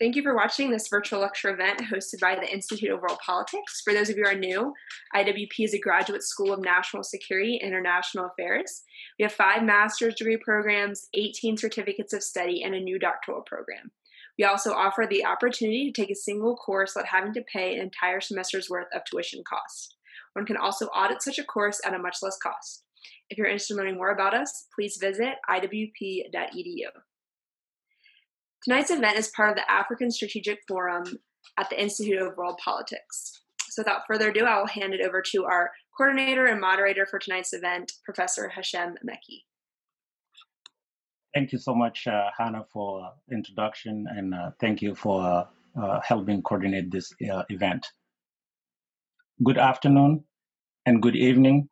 Thank you for watching this virtual lecture event hosted by the Institute of World Politics. For those of you who are new, IWP is a graduate school of national security and international affairs. We have five master's degree programs, 18 certificates of study, and a new doctoral program. We also offer the opportunity to take a single course without having to pay an entire semester's worth of tuition cost. One can also audit such a course at a much less cost. If you're interested in learning more about us, please visit iwp.edu. Tonight's event is part of the African Strategic Forum at the Institute of World Politics. So without further ado, I will hand it over to our coordinator and moderator for tonight's event, Professor Hashem Mekki. Thank you so much, uh, Hannah, for introduction, and uh, thank you for uh, helping coordinate this uh, event. Good afternoon and good evening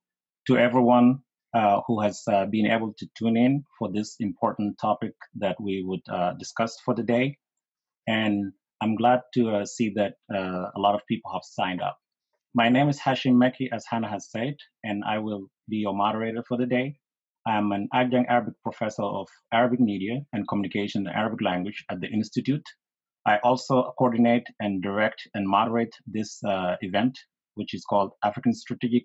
to everyone uh, who has uh, been able to tune in for this important topic that we would uh, discuss for the day. And I'm glad to uh, see that uh, a lot of people have signed up. My name is Hashim Mekki, as Hannah has said, and I will be your moderator for the day. I'm an adjunct Arabic professor of Arabic media and communication in Arabic language at the Institute. I also coordinate and direct and moderate this event, which is called African Strategic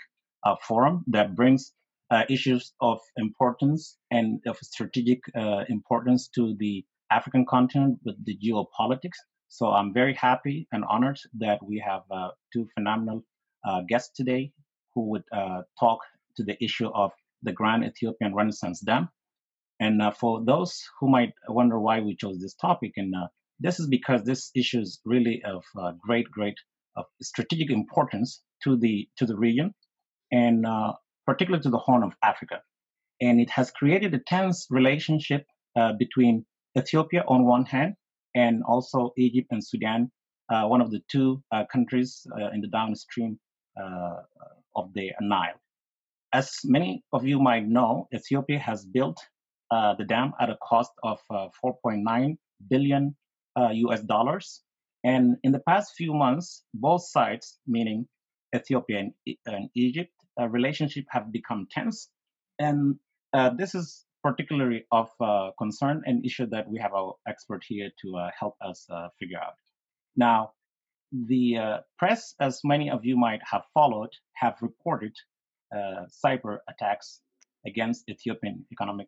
Forum, that brings uh, issues of importance and of strategic uh, importance to the African continent with the geopolitics. So I'm very happy and honored that we have uh, two phenomenal uh, guests today who would uh, talk to the issue of the Grand Ethiopian Renaissance Dam. And uh, for those who might wonder why we chose this topic, and this is because this issue is really of great, great of strategic importance to the to the region. And particularly to the Horn of Africa. And it has created a tense relationship uh, between Ethiopia on one hand and also Egypt and Sudan, uh, one of the two uh, countries uh, in the downstream uh, of the Nile. As many of you might know, Ethiopia has built uh, the dam at a cost of 4.9 billion US dollars. And in the past few months, both sides, meaning Ethiopia and, and Egypt, uh, relationship have become tense. And uh, this is particularly of uh, concern and issue that we have our expert here to uh, help us uh, figure out. Now, the uh, press, as many of you might have followed, have reported cyber attacks against Ethiopian economic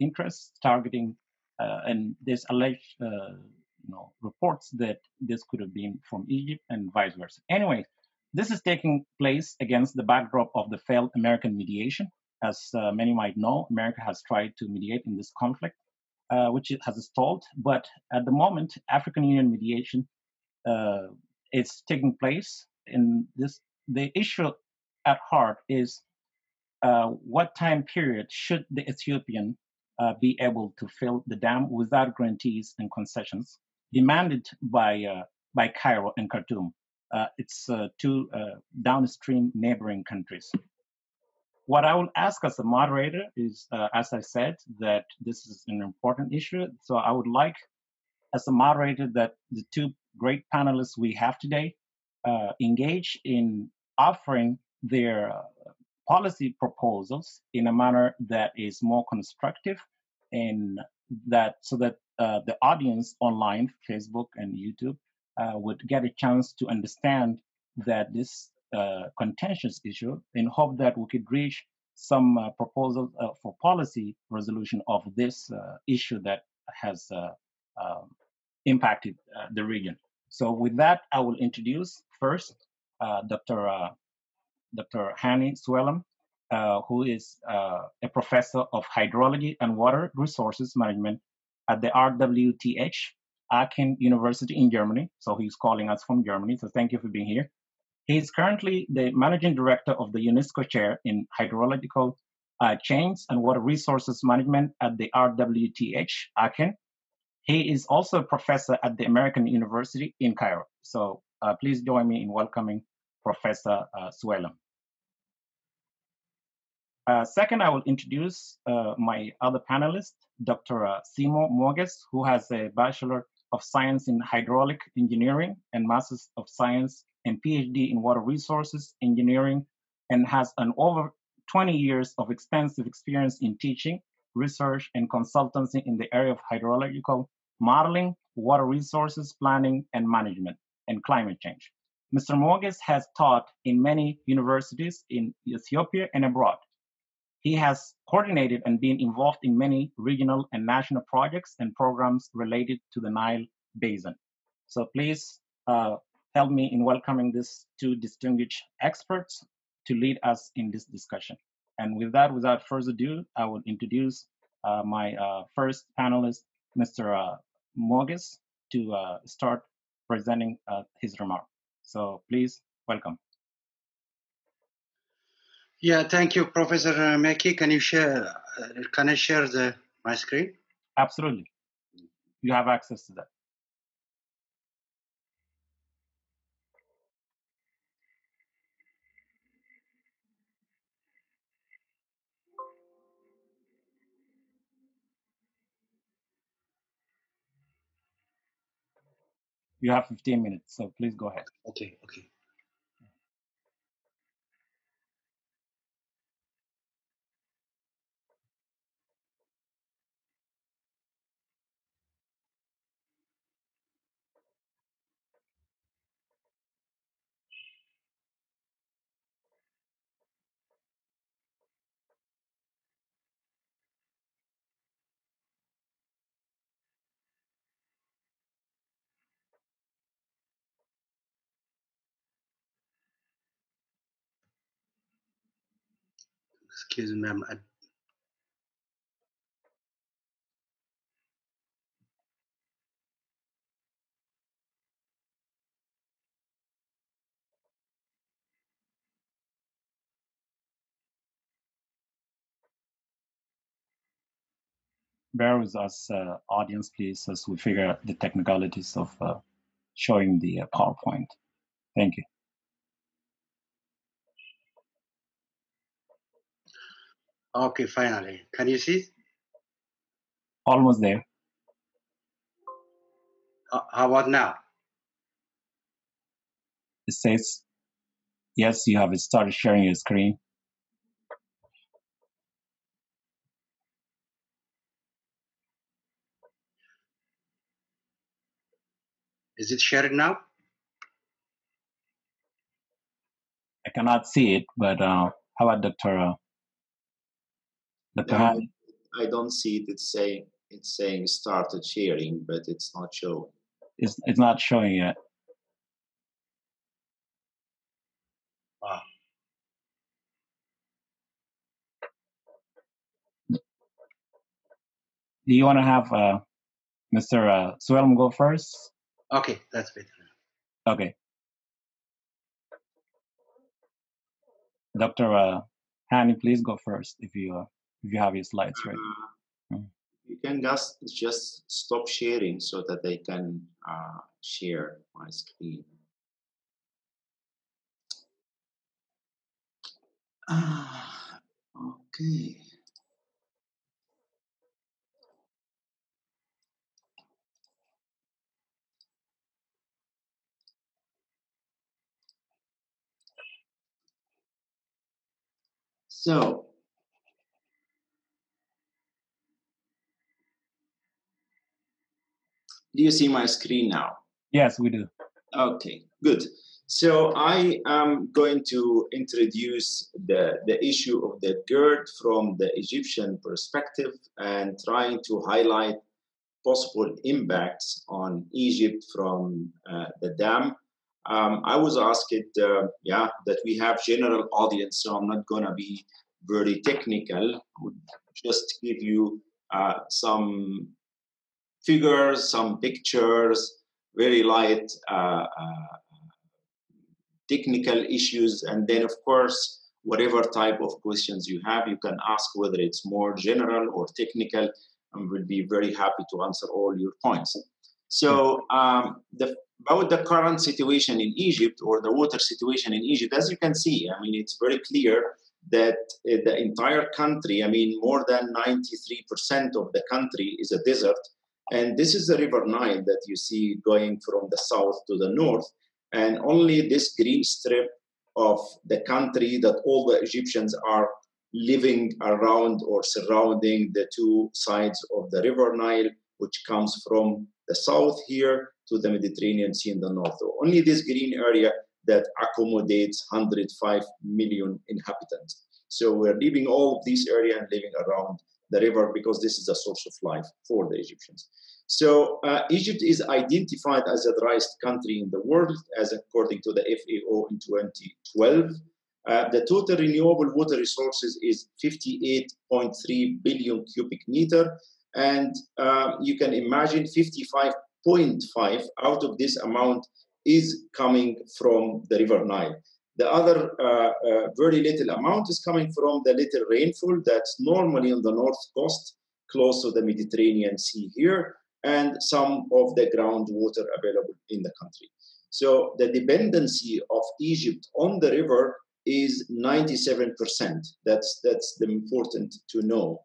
interests, targeting, and there's alleged you know, reports that this could have been from Egypt and vice versa. Anyway, this is taking place against the backdrop of the failed American mediation. As uh, many might know, America has tried to mediate in this conflict, uh, which has stalled. But at the moment, African Union mediation uh, is taking place. In this, the issue at heart is uh, what time period should the Ethiopian uh, be able to fill the dam without guarantees and concessions demanded by uh, by Cairo and Khartoum it's uh, two uh, downstream neighboring countries. What I will ask as a moderator is, uh, as I said, that this is an important issue. So I would like, as a moderator, that the two great panelists we have today uh, engage in offering their uh, policy proposals in a manner that is more constructive and that so that the audience online, Facebook and YouTube, uh, would get a chance to understand that this uh, contentious issue in hope that we could reach some uh, proposal uh, for policy resolution of this uh, issue that has uh, um, impacted the region. So with that, I will introduce first Dr. Dr. Hani Sewilam, who is a professor of hydrology and water resources management at the RWTH Aachen University in Germany. So he's calling us from Germany. So thank you for being here. He's currently the managing director of the UNESCO chair in hydrological uh, chains and water resources management at the RWTH Aachen. He is also a professor at the American University in Cairo. So uh, please join me in welcoming Professor uh, Sewilam. Uh, second, I will introduce uh, my other panelist, Dr. Uh, Semu Moges, who has a Bachelor of Science in Hydraulic Engineering and Masters of Science and PhD in Water Resources Engineering, and has an over 20 years of extensive experience in teaching, research, and consultancy in the area of hydrological modeling, water resources planning and management, and climate change. Mr. Moges has taught in many universities in Ethiopia and abroad. He has coordinated and been involved in many regional and national projects and programs related to the Nile Basin. So please uh, help me in welcoming these two distinguished experts to lead us in this discussion. And with that, without further ado, I will introduce uh, my uh, first panelist, Mr. Uh, Moges, to uh, start presenting uh, his remark. So please welcome. Yeah, thank you, Professor Meki. Can you share? Uh, can I share the my screen? Absolutely. You have access to that. You have 15 minutes, so please go ahead. Okay, okay. Excuse me, ma'am. Bear with us, uh, audience, please, as we figure out the technicalities of uh, showing the uh, PowerPoint. Thank you. Okay, finally. Can you see? Almost there. How how about now? It says, yes, you have started sharing your screen. Is it shared now? I cannot see it, but uh, how about Dr. Dr. No, I don't see it. It's saying it's saying started sharing, but it's not showing. It's, it's not showing yet. Ah, Do you want to have uh, Mr. Uh, Sewilam go first? okay, that's better. Okay. Dr. Uh, Hani, please go first if you uh, if you have your slides ready. Uh, Mm. you can just just stop sharing so that they can uh, share my screen. Ah, okay. So do you see my screen now? Yes, we do. Okay, good. So I am going to introduce the, the issue of the GERD from the Egyptian perspective and trying to highlight possible impacts on Egypt from uh, the dam. Um, I was asked, uh, yeah, that we have general audience, so I'm not going to be very technical. I would just give you uh, some figures, some pictures, very light uh, uh, technical issues, and then of course, whatever type of questions you have, you can ask whether it's more general or technical, and we'll be very happy to answer all your points. So, um, the, about the current situation in Egypt or the water situation in Egypt, as you can see, I mean, it's very clear that uh, the entire country, I mean, more than 93% of the country is a desert. And this is the River Nile that you see going from the south to the north. And only this green strip of the country that all the Egyptians are living around or surrounding the two sides of the River Nile, which comes from the south here to the Mediterranean Sea in the north. So only this green area that accommodates 105 million inhabitants. So we're leaving all of this area and living around the river because this is a source of life for the Egyptians. So uh, Egypt is identified as the driest country in the world, as according to the FAO in 2012. Uh, the total renewable water resources is 58.3 billion cubic meter, and uh, you can imagine 55.5 out of this amount is coming from the River Nile. The other uh, uh, very little amount is coming from the little rainfall that's normally on the north coast, close to the Mediterranean Sea here, and some of the groundwater available in the country. So the dependency of Egypt on the river is 97%. That's, that's the important to know.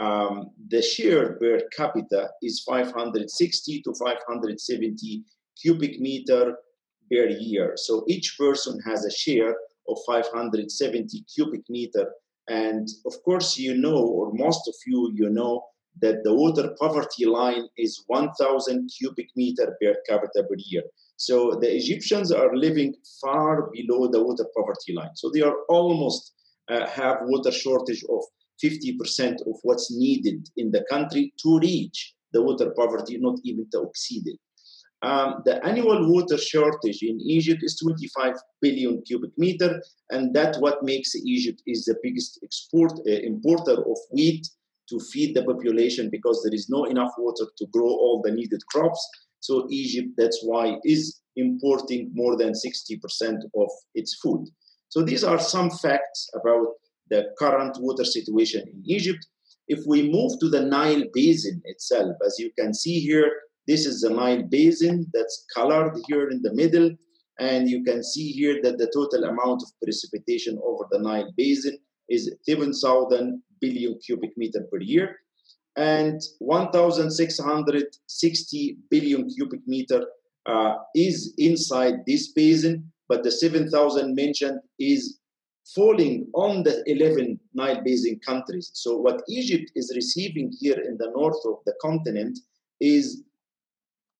Um, the share per capita is 560 to 570 cubic meter per year. So each person has a share of 570 cubic meter. And of course, you know, or most of you, you know, that the water poverty line is 1,000 cubic meter per capita per year. So the Egyptians are living far below the water poverty line. So they are almost uh, have water shortage of 50% of what's needed in the country to reach the water poverty, not even to exceed it. Um, the annual water shortage in Egypt is 25 billion cubic meter, and that's what makes Egypt is the biggest export uh, importer of wheat to feed the population because there is no enough water to grow all the needed crops. So Egypt, that's why, is importing more than 60% of its food. So these are some facts about the current water situation in Egypt. If we move to the Nile Basin itself, as you can see here, this is the Nile Basin that's colored here in the middle. And you can see here that the total amount of precipitation over the Nile Basin is 7,000 billion cubic meter per year. And 1,660 billion cubic meter uh, is inside this basin, but the 7,000 mentioned is falling on the 11 Nile Basin countries. So what Egypt is receiving here in the north of the continent is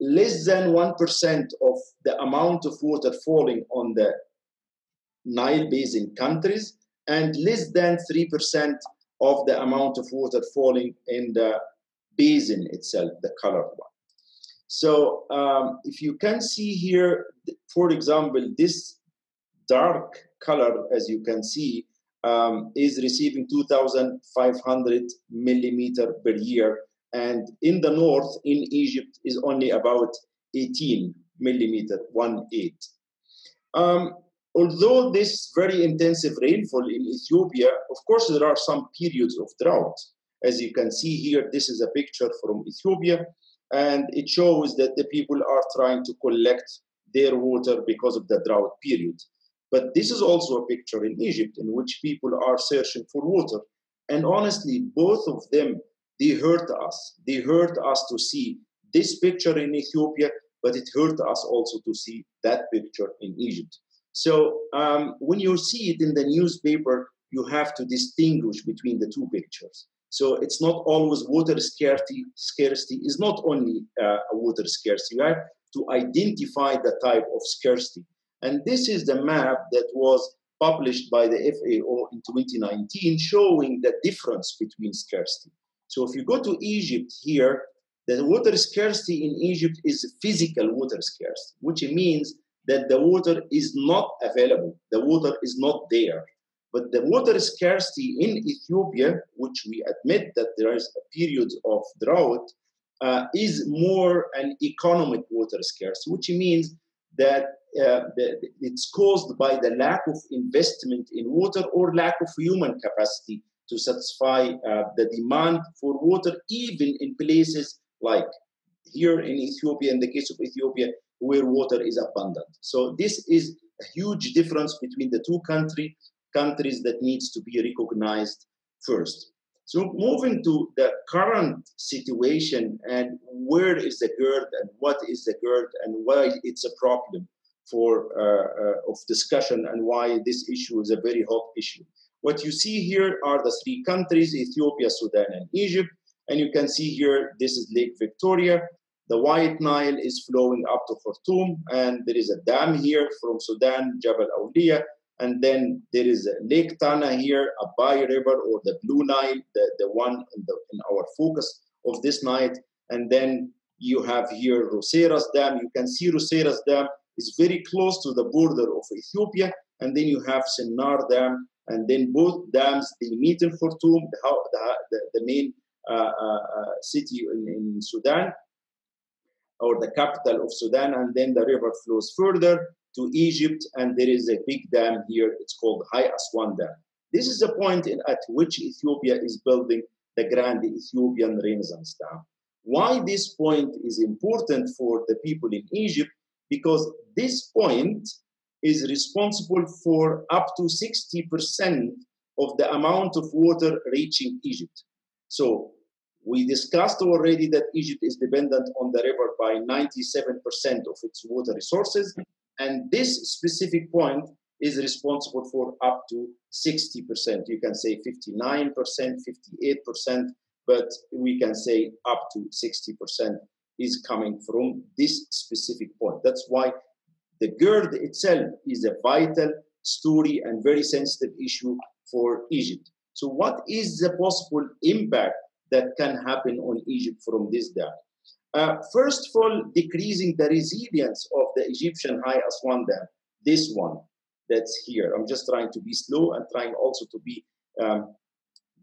less than 1% of the amount of water falling on the Nile Basin countries and less than 3% of the amount of water falling in the basin itself, the colored one. So um, if you can see here, for example, this dark color, as you can see, um, is receiving 2,500 millimeter per year and in the north, in Egypt, is only about 18 millimeter, one eight. Um, although this very intensive rainfall in Ethiopia, of course, there are some periods of drought. As you can see here, this is a picture from Ethiopia, and it shows that the people are trying to collect their water because of the drought period. But this is also a picture in Egypt in which people are searching for water. And honestly, both of them they hurt us. They hurt us to see this picture in Ethiopia, but it hurt us also to see that picture in Egypt. So um, when you see it in the newspaper, you have to distinguish between the two pictures. So it's not always water scarcity. Scarcity is not only uh, a water scarcity. You have to identify the type of scarcity. And this is the map that was published by the FAO in 2019, showing the difference between scarcity. So if you go to Egypt here, the water scarcity in Egypt is physical water scarcity, which means that the water is not available, the water is not there. But the water scarcity in Ethiopia, which we admit that there is a period of drought, uh, is more an economic water scarcity, which means that uh, it's caused by the lack of investment in water or lack of human capacity to satisfy uh, the demand for water, even in places like here in Ethiopia, in the case of Ethiopia, where water is abundant. So this is a huge difference between the two countries. countries that needs to be recognized first. So moving to the current situation and where is the GERD and what is the GERD and why it's a problem for uh, uh, of discussion and why this issue is a very hot issue. What you see here are the three countries, Ethiopia, Sudan, and Egypt. And you can see here, this is Lake Victoria. The White Nile is flowing up to Khartoum, and there is a dam here from Sudan, Jabal Awliya. And then there is Lake Tana here, Abai River, or the Blue Nile, the, the one in, the, in our focus of this night. And then you have here Roseires Dam. You can see Roseires Dam is very close to the border of Ethiopia. And then you have Sennar Dam, and then both dams they meet in the, the, the main uh, uh, uh, city in, in Sudan, or the capital of Sudan, and then the river flows further to Egypt, and there is a big dam here. It's called High Aswan Dam. This is the point in, at which Ethiopia is building the Grand Ethiopian Renaissance Dam. Why this point is important for the people in Egypt? Because this point is responsible for up to 60% of the amount of water reaching Egypt. So we discussed already that Egypt is dependent on the river by 97% of its water resources. And this specific point is responsible for up to 60%. You can say 59%, 58%, but we can say up to 60% is coming from this specific point. That's why the GERD itself is a vital story and very sensitive issue for Egypt. So, what is the possible impact that can happen on Egypt from this dam? Uh, first of all, decreasing the resilience of the Egyptian High Aswan Dam, this one that's here. I'm just trying to be slow and trying also to be um,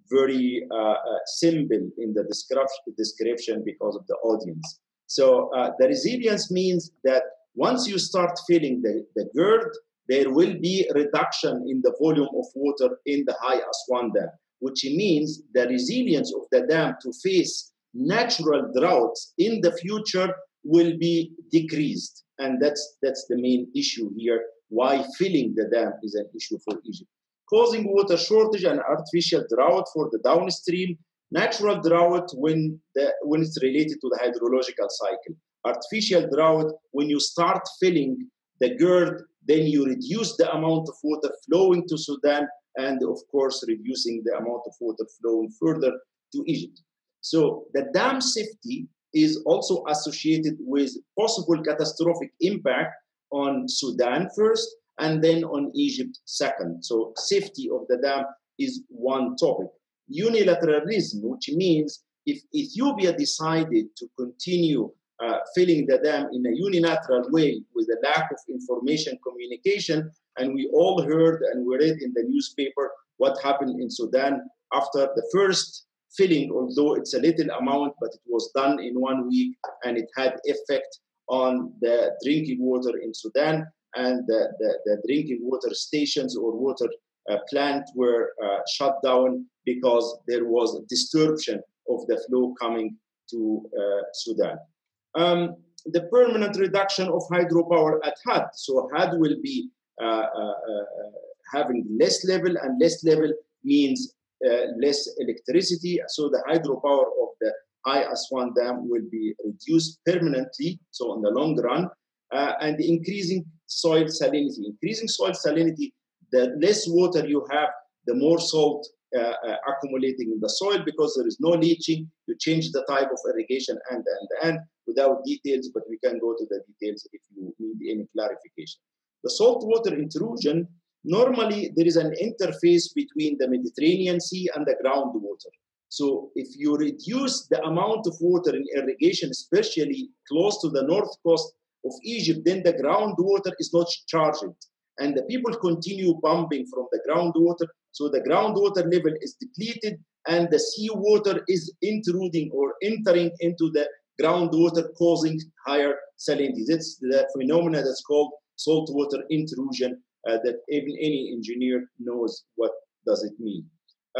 very uh, uh, simple in the description, description because of the audience. So uh, the resilience means that once you start filling the, the GERD, there will be reduction in the volume of water in the high Aswan Dam, which means the resilience of the dam to face natural droughts in the future will be decreased. And that's, that's the main issue here, why filling the dam is an issue for Egypt. Causing water shortage and artificial drought for the downstream, natural drought when, the, when it's related to the hydrological cycle artificial drought, when you start filling the GERD, then you reduce the amount of water flowing to Sudan and, of course, reducing the amount of water flowing further to Egypt. So the dam safety is also associated with possible catastrophic impact on Sudan first and then on Egypt second. So safety of the dam is one topic. Unilateralism, which means if Ethiopia decided to continue uh, filling the dam in a unilateral way with a lack of information communication. And we all heard and we read in the newspaper what happened in Sudan after the first filling, although it's a little amount, but it was done in one week and it had effect on the drinking water in Sudan and the, the, the drinking water stations or water uh, plant were uh, shut down because there was a disruption of the flow coming to uh, Sudan um, the permanent reduction of hydropower at HAD. So HAD will be uh, uh, uh, having less level, and less level means less electricity. So the hydropower of the High Aswan Dam will be reduced permanently, so in the long run, uh, and increasing soil salinity. Increasing soil salinity, the less water you have, the more salt uh, uh, accumulating in the soil because there is no leaching. You change the type of irrigation and and and without details, but we can go to the details if you need any clarification. The saltwater intrusion normally there is an interface between the Mediterranean Sea and the groundwater. So if you reduce the amount of water in irrigation, especially close to the north coast of Egypt, then the groundwater is not charged. And the people continue pumping from the groundwater so the groundwater level is depleted and the seawater is intruding or entering into the groundwater, causing higher salinity. That's the phenomena that's called saltwater intrusion uh, that even any engineer knows what does it mean.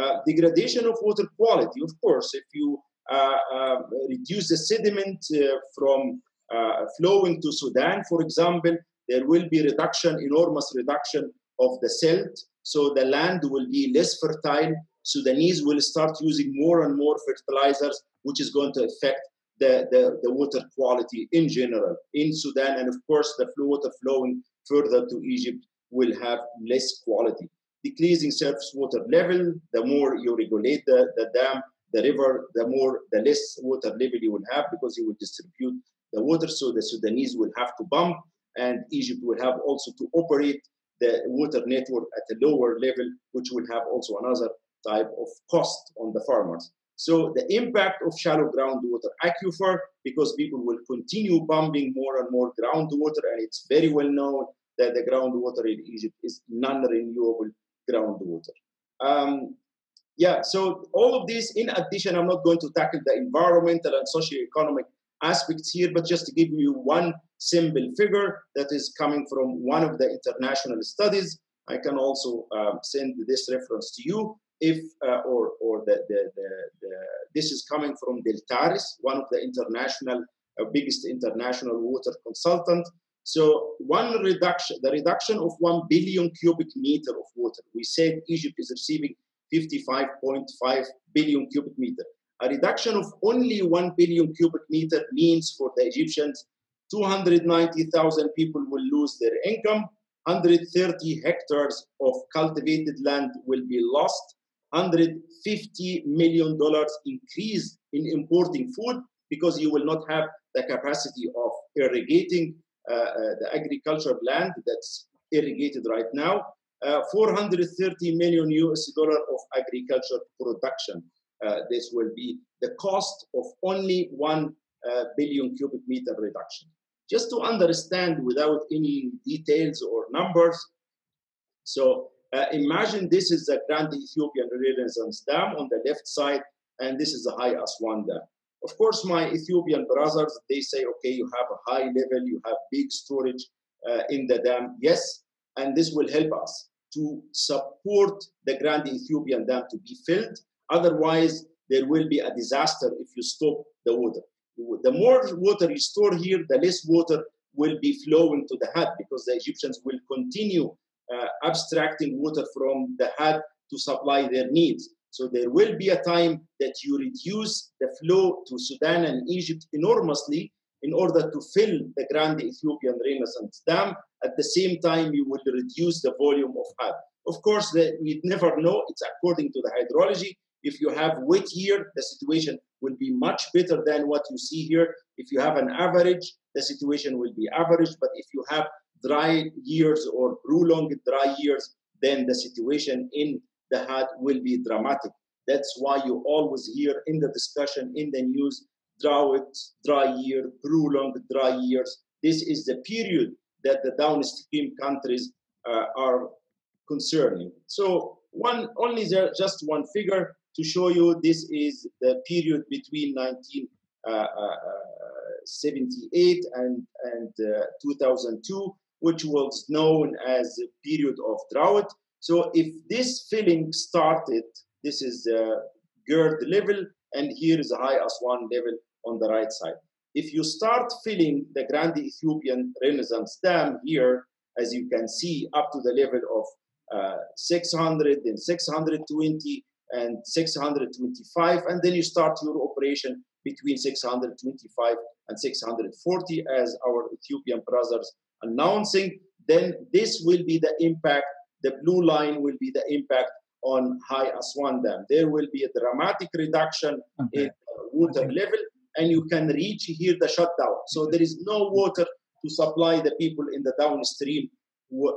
Uh, degradation of water quality, of course, if you uh, uh reduce the sediment uh, from uh, flowing to Sudan, for example, there will be reduction, enormous reduction of the silt So the land will be less fertile. Sudanese will start using more and more fertilizers, which is going to affect the, the, the water quality in general in Sudan. And of course, the water flowing further to Egypt will have less quality. Decreasing surface water level, the more you regulate the, the dam, the river, the more, the less water level you will have because you will distribute the water. So the Sudanese will have to pump and Egypt will have also to operate the water network at a lower level, which will have also another type of cost on the farmers. So the impact of shallow groundwater aquifer, because people will continue pumping more and more groundwater, and it's very well known that the groundwater in Egypt is non-renewable groundwater. Um, yeah, so all of this, in addition, I'm not going to tackle the environmental and socio-economic aspects here, but just to give you one simple figure that is coming from one of the international studies. I can also um, send this reference to you if uh, or or the, the, the, the, this is coming from Deltares, one of the international uh, biggest international water consultant. So one reduction, the reduction of one billion cubic meter of water. We said Egypt is receiving 55.5 billion cubic meter. A reduction of only 1 billion cubic meter means for the Egyptians, 290,000 people will lose their income, 130 hectares of cultivated land will be lost, 150 million dollars increase in importing food because you will not have the capacity of irrigating uh, uh, the agricultural land that's irrigated right now. Uh, 430 million US dollar of agriculture production. Uh, this will be the cost of only one uh, billion cubic meter reduction. Just to understand without any details or numbers. So uh, imagine this is the Grand Ethiopian Renaissance Dam on the left side, and this is the High Aswan Dam. Of course, my Ethiopian brothers, they say, okay, you have a high level, you have big storage uh, in the dam. Yes, and this will help us to support the Grand Ethiopian Dam to be filled. Otherwise, there will be a disaster if you stop the water. The more water you store here, the less water will be flowing to the Had because the Egyptians will continue Uh, abstracting water from the Had to supply their needs. So there will be a time that you reduce the flow to Sudan and Egypt enormously in order to fill the Grand Ethiopian Renaissance Dam. At the same time, you will reduce the volume of Had. Of course, we never know. It's according to the hydrology. If you have wet year, the situation will be much better than what you see here. If you have an average, the situation will be average. But if you have dry years or prolonged dry years, then the situation in the Had will be dramatic. That's why you always hear in the discussion in the news drought, dry year, prolonged dry years. This is the period that the downstream countries uh, are concerning. So one only there, just one figure to show you this is the period between 1978 uh, uh, and, and uh, 2002 which was known as a period of drought. So if this filling started, this is the GERD level, and here is the high Aswan level on the right side. If you start filling the Grand Ethiopian Renaissance Dam here, as you can see, up to the level of uh, 600 and 620 and 625, and then you start your operation between 625 and 640 as our Ethiopian brothers announcing, then this will be the impact. The blue line will be the impact on High Aswan Dam. There will be a dramatic reduction okay. in water okay. level, and you can reach here the shutdown. So there is no water to supply the people in the downstream.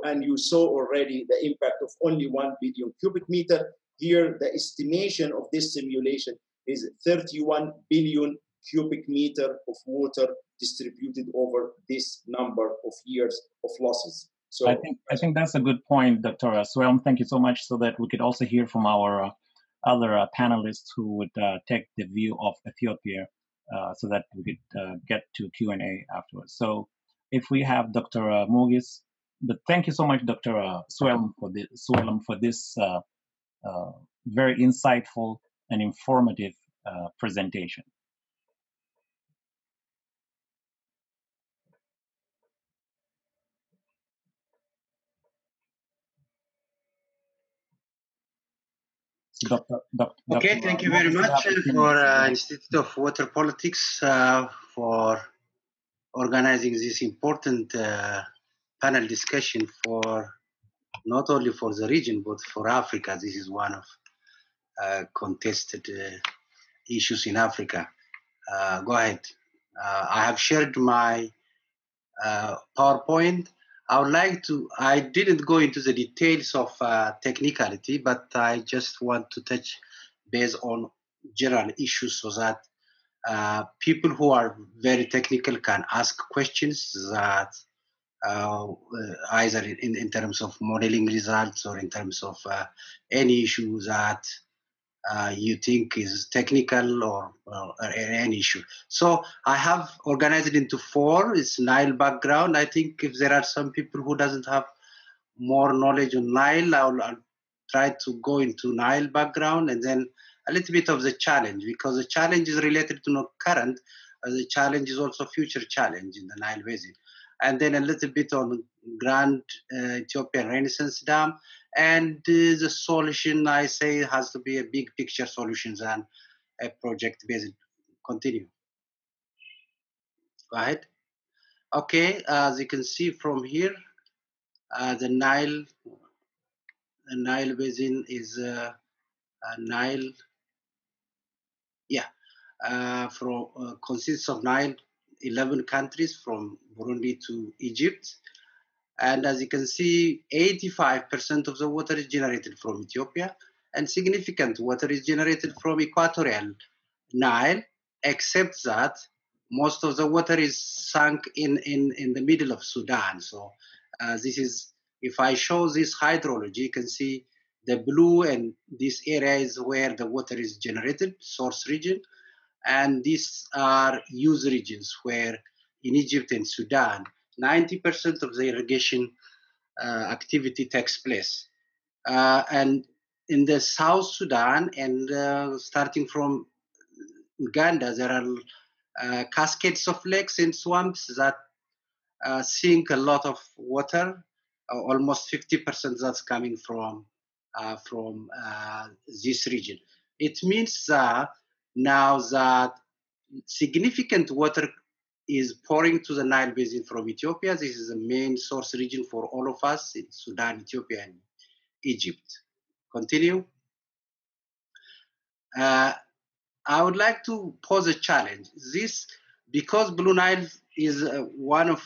And you saw already the impact of only 1 billion cubic meter. Here, the estimation of this simulation is 31 billion cubic meter of water distributed over this number of years of losses. So I think I think that's a good point, Dr. Sewilam. Thank you so much. So that we could also hear from our uh, other uh, panelists who would uh, take the view of Ethiopia, uh, so that we could uh, get to Q and A afterwards. So if we have Dr. Uh, Moges, but thank you so much, Dr. Uh, Sewilam, for this Sewilam for this very insightful and informative presentation. Dr. Dr. Okay, Dr. thank you very much for uh, Institute of World Politics uh, for organizing this important uh, panel discussion for not only for the region but for Africa. This is one of uh, contested uh, issues in Africa. Uh, go ahead. I have shared my PowerPoint. I would like to, I didn't go into the details of uh, technicality, but I just want to touch base on general issues so that uh, people who are very technical can ask questions that uh, either in, in terms of modeling results or in terms of uh, any issue that uh, you think is technical or, or, or, any issue. So I have organized it into four. It's Nile background. I think if there are some people who doesn't have more knowledge on Nile, I'll, I'll try to go into Nile background and then a little bit of the challenge because the challenge is related to not current, the challenge is also future challenge in the Nile Basin. And then a little bit on Grand uh, Ethiopian Renaissance Dam and the solution, I say, has to be a big picture solutions and a project based. Continue. Go ahead. Okay, as you can see from here, uh, the Nile, the Nile basin is uh, Nile. Yeah, uh, from uh, consists of Nile, 11 countries from Burundi to Egypt. And as you can see, 85% of the water is generated from Ethiopia, and significant water is generated from equatorial Nile, except that most of the water is sunk in, in, in the middle of Sudan. So uh, this is, if I show this hydrology, you can see the blue and this area is where the water is generated, source region. And these are use regions where in Egypt and Sudan, 90% of the irrigation uh, activity takes place. Uh, and in the South Sudan and uh, starting from Uganda, there are uh, cascades of lakes and swamps that uh, sink a lot of water. Uh, almost 50% that's coming from from this region. It means that now that significant water is pouring to the Nile Basin from Ethiopia. This is the main source region for all of us in Sudan, Ethiopia, and Egypt. Continue. Uh, I would like to pose a challenge. This, because Blue Nile is uh, one of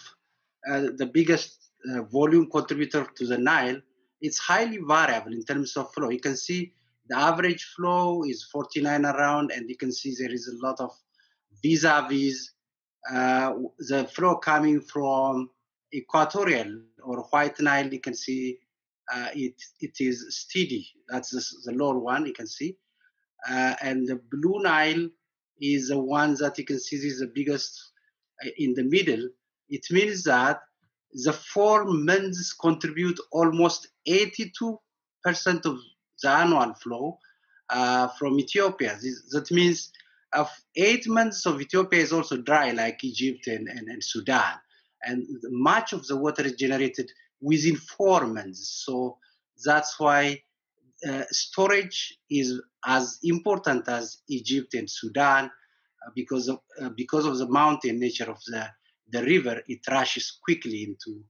uh, the biggest uh, volume contributor to the Nile, it's highly variable in terms of flow. You can see the average flow is 49 around, and you can see there is a lot of vis-a-vis uh, the flow coming from equatorial or white Nile, you can see uh, it it is steady. That's the, the lower one you can see, uh, and the blue Nile is the one that you can see is the biggest uh, in the middle. It means that the four months contribute almost 82% of the annual flow uh, from Ethiopia. This, that means of eight months of Ethiopia is also dry, like Egypt and, and, and Sudan. And much of the water is generated within four months. So that's why uh, storage is as important as Egypt and Sudan uh, because of uh, because of the mountain nature of the the river. It rushes quickly into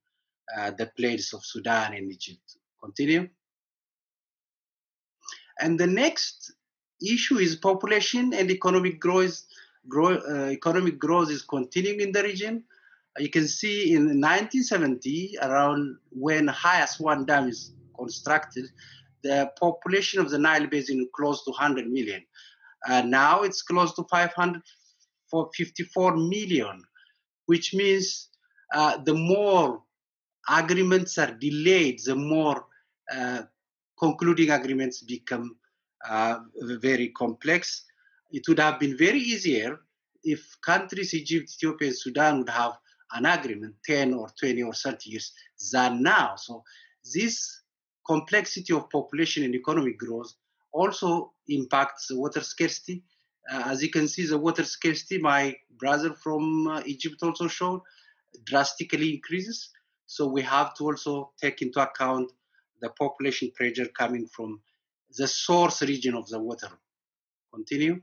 uh, the plains of Sudan and Egypt. Continue. And the next issue is population and economic growth. Grow, uh, economic growth is continuing in the region. You can see in 1970, around when High Aswan Dam is constructed, the population of the Nile Basin close to 100 million. Uh, now it's close to 554 million, which means uh, the more agreements are delayed, the more uh, concluding agreements become uh, very complex. It would have been very easier if countries, Egypt, Ethiopia, and Sudan would have an agreement 10 or 20 or 30 years than now. So this complexity of population and economic growth also impacts water scarcity. Uh, as you can see, the water scarcity, my brother from uh, Egypt also showed, drastically increases. So we have to also take into account the population pressure coming from the source region of the water. Continue.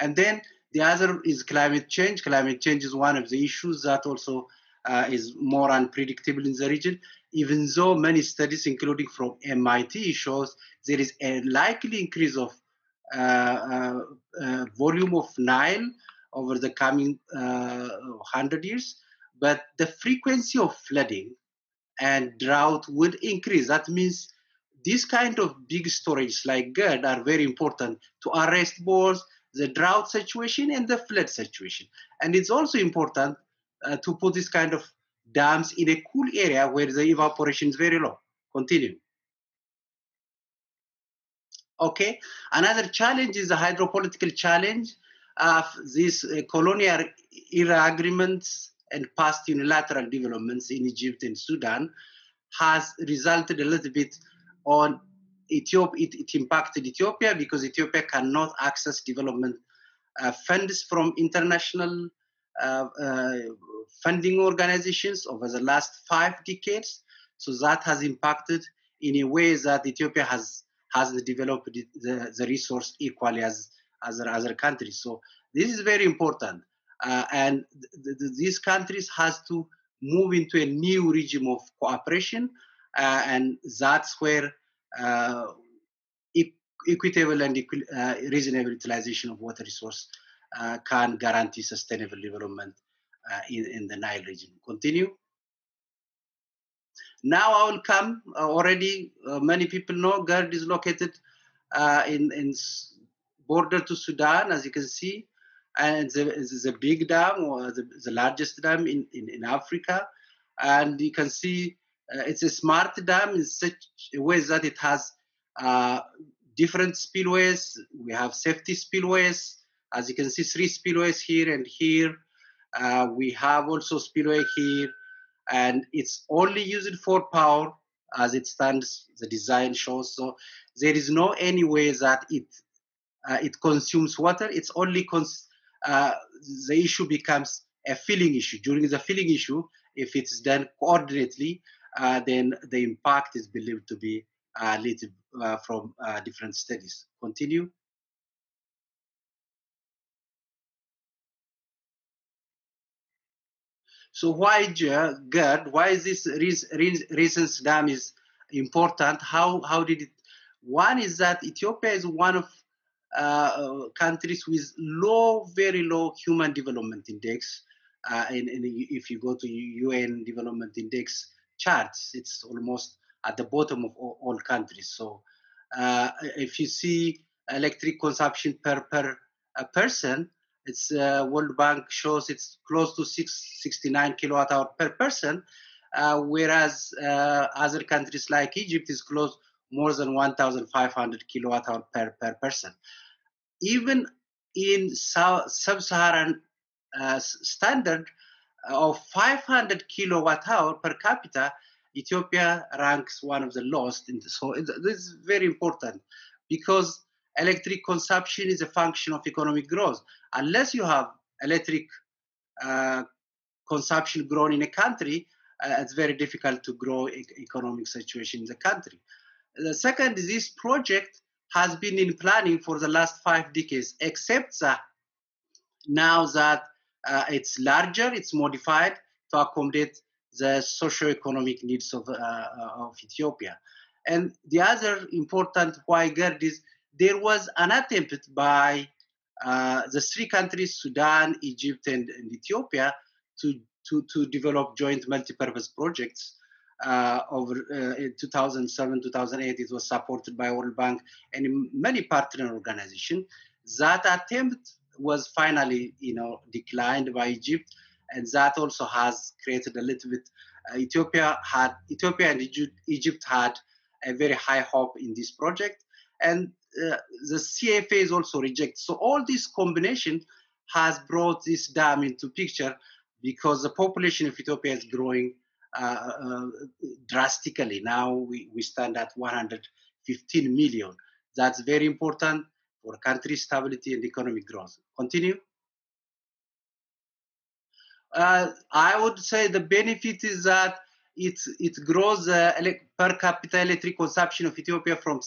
And then the other is climate change. Climate change is one of the issues that also uh, is more unpredictable in the region, even though many studies, including from MIT, shows there is a likely increase of uh, uh, uh volume of Nile over the coming 100 uh, years, but the frequency of flooding and drought would increase. That means these kind of big storage like GERD are very important to arrest both the drought situation and the flood situation. And it's also important uh, to put this kind of dams in a cool area where the evaporation is very low. Continue. Okay, another challenge is the hydropolitical challenge of these uh, colonial era agreements and past unilateral developments in Egypt and Sudan has resulted a little bit on Ethiopia. It, it impacted Ethiopia because Ethiopia cannot access development uh, funds from international uh, uh, funding organizations over the last five decades. So that has impacted in a way that Ethiopia has hasn't developed the, the resource equally as other other countries. So this is very important, uh, and th- th- these countries has to move into a new regime of cooperation, and that's where uh, equitable and equi- uh, reasonable utilization of water resource uh, can guarantee sustainable development uh, in, in the Nile region. Continue. Now I will come. already, many people know GERD is located in in border to Sudan, as you can see and it's a, big dam or the, the largest dam in, in, in, Africa. And you can see uh, it's a smart dam in such a way that it has uh, different spillways. We have safety spillways. As you can see, three spillways here and here. Uh, we have also spillway here, and it's only used for power as it stands. The design shows so there is no any way that it uh, it consumes water. It's only cons- uh, the issue becomes a filling issue. During the filling issue, if it's done coordinately, uh, then the impact is believed to be uh, little, uh, from uh, different studies. Continue. So why GERD? Why is this recent dam is important? How how did it? One is that Ethiopia is one of uh, countries with low, very low human development index. Uh, and, and, if you go to UN Development Index charts, it's almost at the bottom of all, all countries. So uh, if you see electric consumption per per person, it's uh, World Bank shows it's close to 669 kilowatt hour per person, uh, whereas uh, other countries like Egypt is close more than 1,500 kilowatt hour per, per person. Even in sub-Saharan uh, standard of 500 kilowatt hour per capita, Ethiopia ranks one of the lowest. In the, so this is very important because electric consumption is a function of economic growth. Unless you have electric uh, consumption grown in a country, uh, it's very difficult to grow e- economic situation in the country. The second, this project has been in planning for the last five decades, except that now that uh, it's larger, it's modified to accommodate the socio-economic needs of, uh, uh of Ethiopia. And the other important why GERD is there was an attempt by uh, the three countries, Sudan, Egypt, and, and Ethiopia, to, to, to develop joint multi-purpose projects uh, over uh, 2007 2008 it was supported by world bank and many partner organizations that attempt was finally you know declined by egypt and that also has created a little bit uh, ethiopia had ethiopia and egypt, had a very high hope in this project and uh, the cfa is also rejected so all this combination has brought this dam into picture because the population of ethiopia is growing uh, uh, drastically. Now we, we stand at 115 million. That's very important for country stability and economic growth. Continue. Uh, I would say the benefit is that it it grows uh, per capita electric consumption of Ethiopia from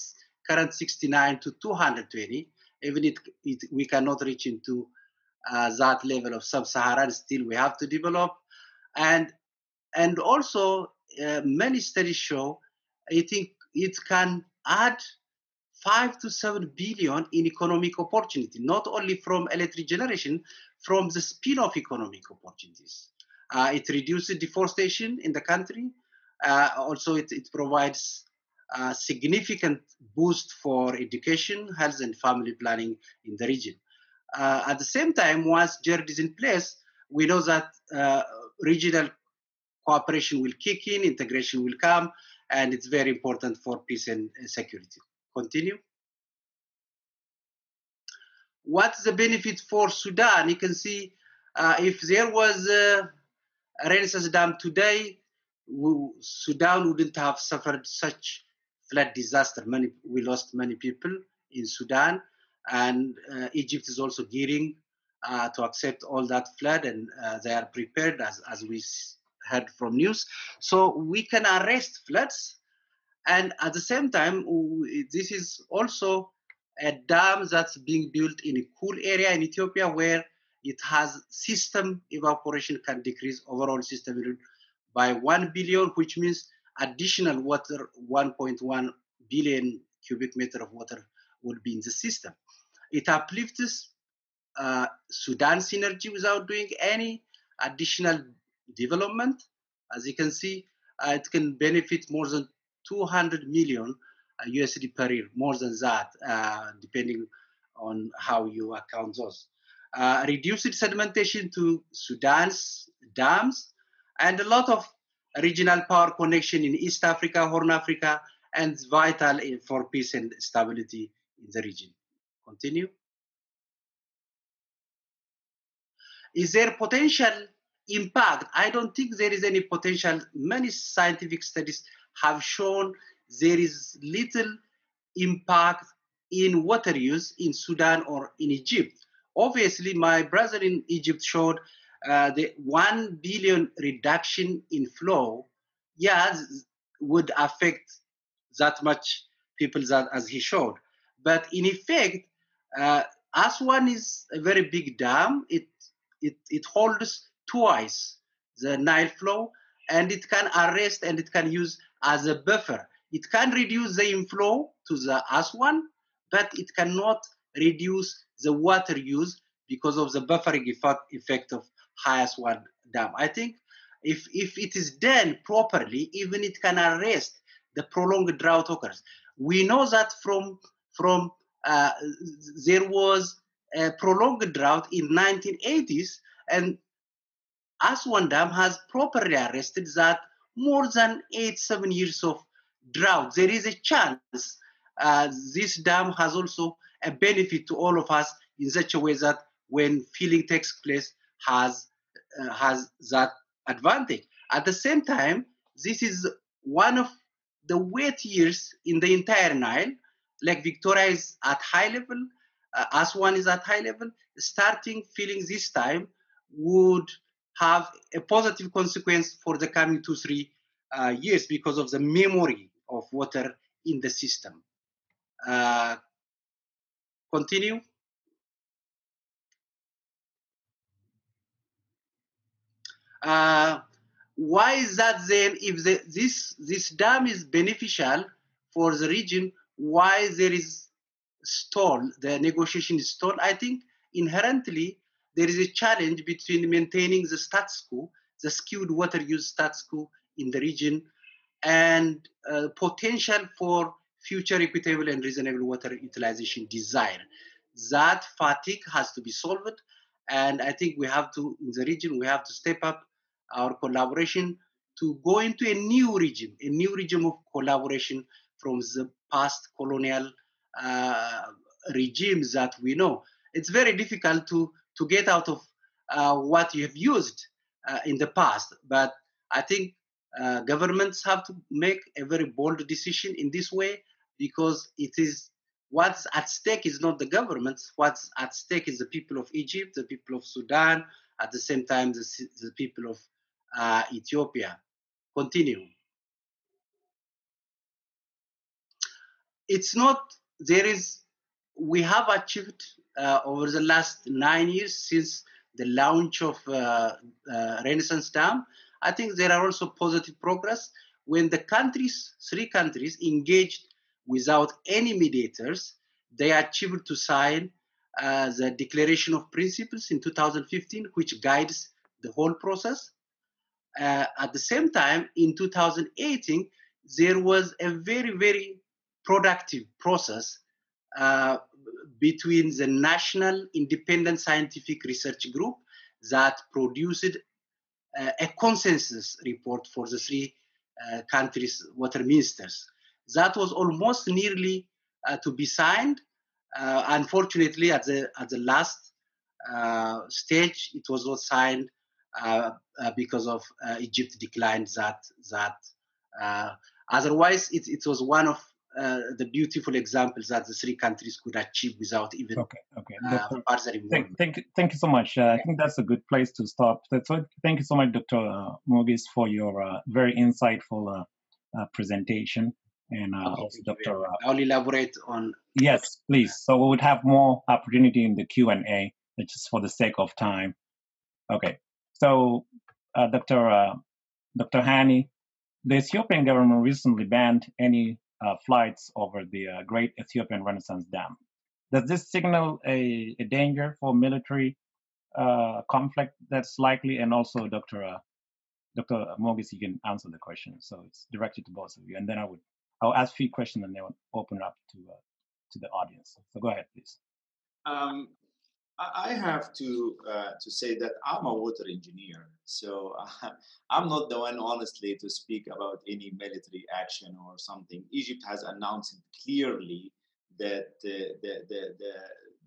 current 69 to 220. Even it, it we cannot reach into uh, that level of sub-Saharan. Still, we have to develop, and and also uh, many studies show I think it can add five to seven billion in economic opportunity, not only from electric generation, from the spin-off economic opportunities. Uh, it reduces deforestation in the country. Uh, also, it, it provides a significant boost for education, health, and family planning in the region. Uh, at the same time, once GERD is in place, we know that uh, regional cooperation will kick in, integration will come, and it's very important for peace and security. Continue. What's the benefit for Sudan? You can see uh, if there was a Renaissance Dam today, Sudan wouldn't have suffered such flood disaster. Many we lost many people in Sudan, and uh, Egypt is also gearing uh, to accept all that flood, and uh, they are prepared as as we heard from news. So we can arrest floods, and at the same time, this is also a dam that's being built in a cool area in Ethiopia where it has system evaporation can decrease overall system by 1 billion, which means additional water, 1.1 billion cubic meter of water would be in the system. It uplifts uh, Sudan's energy without doing any additional development. As you can see, uh, it can benefit more than 200 million USD uh, per year, more than that, uh, depending on how you account those. Uh, reduced sedimentation to Sudan's dams, and a lot of regional power connection in East Africa, Horn Africa, and vital for peace and stability in the region. Continue. Is there potential impact? I don't think there is any potential. Many scientific studies have shown there is little impact in water use in Sudan or in Egypt. Obviously, my brother in Egypt showed uh, the 1 billion reduction in flow, yeah, would affect that much people that, as he showed. But in effect, uh, Aswan is a very big dam. It, it, it holds twice the Nile flow and it can arrest and it can use as a buffer. It can reduce the inflow to the Aswan, but it cannot reduce the water use because of the buffering effect of high Aswan Dam. I think if, if it is done properly, even it can arrest the prolonged drought occurs. We know that from, from uh, there was a prolonged drought in 1980s and Aswan Dam has properly arrested that more than eight, seven years of drought. There is a chance uh, this dam has also a benefit to all of us in such a way that when filling takes place has uh, has that advantage. At the same time, this is one of the wet years in the entire Nile. Lake Victoria is at high level, uh, Aswan is at high level. Starting filling this time would have a positive consequence for the coming two, three uh, years because of the memory of water in the system. Uh, continue. Uh, why is that then if the, this this dam is beneficial for the region why there is stall the negotiation is stalled i think inherently there is a challenge between maintaining the status quo, the skewed water use status quo in the region, and uh, potential for future equitable and reasonable water utilization desire. That fatigue has to be solved, and I think we have to, in the region, we have to step up our collaboration to go into a new region, a new region of collaboration from the past colonial uh, regimes that we know. It's very difficult to to get out of uh, what you have used uh, in the past. But I think uh, governments have to make a very bold decision in this way because it is what's at stake is not the governments. What's at stake is the people of Egypt, the people of Sudan, at the same time the, the people of uh, Ethiopia. continue. It's not, there is, we have achieved over the last nine years since the launch of uh, uh, Renaissance Dam. I think there are also positive progress when the countries, three countries, engaged without any mediators, they achieved to sign uh, the Declaration of Principles in 2015, which guides the whole process. Uh, at the same time, in 2018, there was a very, very productive process uh, between the National Independent Scientific Research Group that produced uh, a consensus report for the three uh, countries' water ministers. That was almost nearly uh, to be signed. Uh, unfortunately, at the at the last uh, stage, it was not signed uh, because of Egypt declined that that. otherwise, it, it was one of uh, the beautiful examples that the three countries could achieve without even okay, okay. Uh, further involvement. Thank, thank, you, thank you so much. Uh, I think that's a good place to stop. So thank you so much, Dr. Uh, Moges, for your uh, very insightful uh, presentation. And okay, also, Dr. I'll elaborate on. Yes, please. So we would have more opportunity in the Q and A, just for the sake of time. Okay. So, Dr. Dr. Hani, the Ethiopian government recently banned any uh, flights over the uh, Great Ethiopian Renaissance Dam. Does this signal a, a danger for military uh, conflict that's likely? And also, Dr. Uh, Dr. Moges, you can answer the question. So it's directed to both of you. And then I would I'll ask a few questions and then open up to uh, to the audience. So go ahead, please. Um, I have to uh, to say that I'm a water engineer, so uh, I'm not the one, honestly, to speak about any military action or something. Egypt has announced clearly that the the, the, the,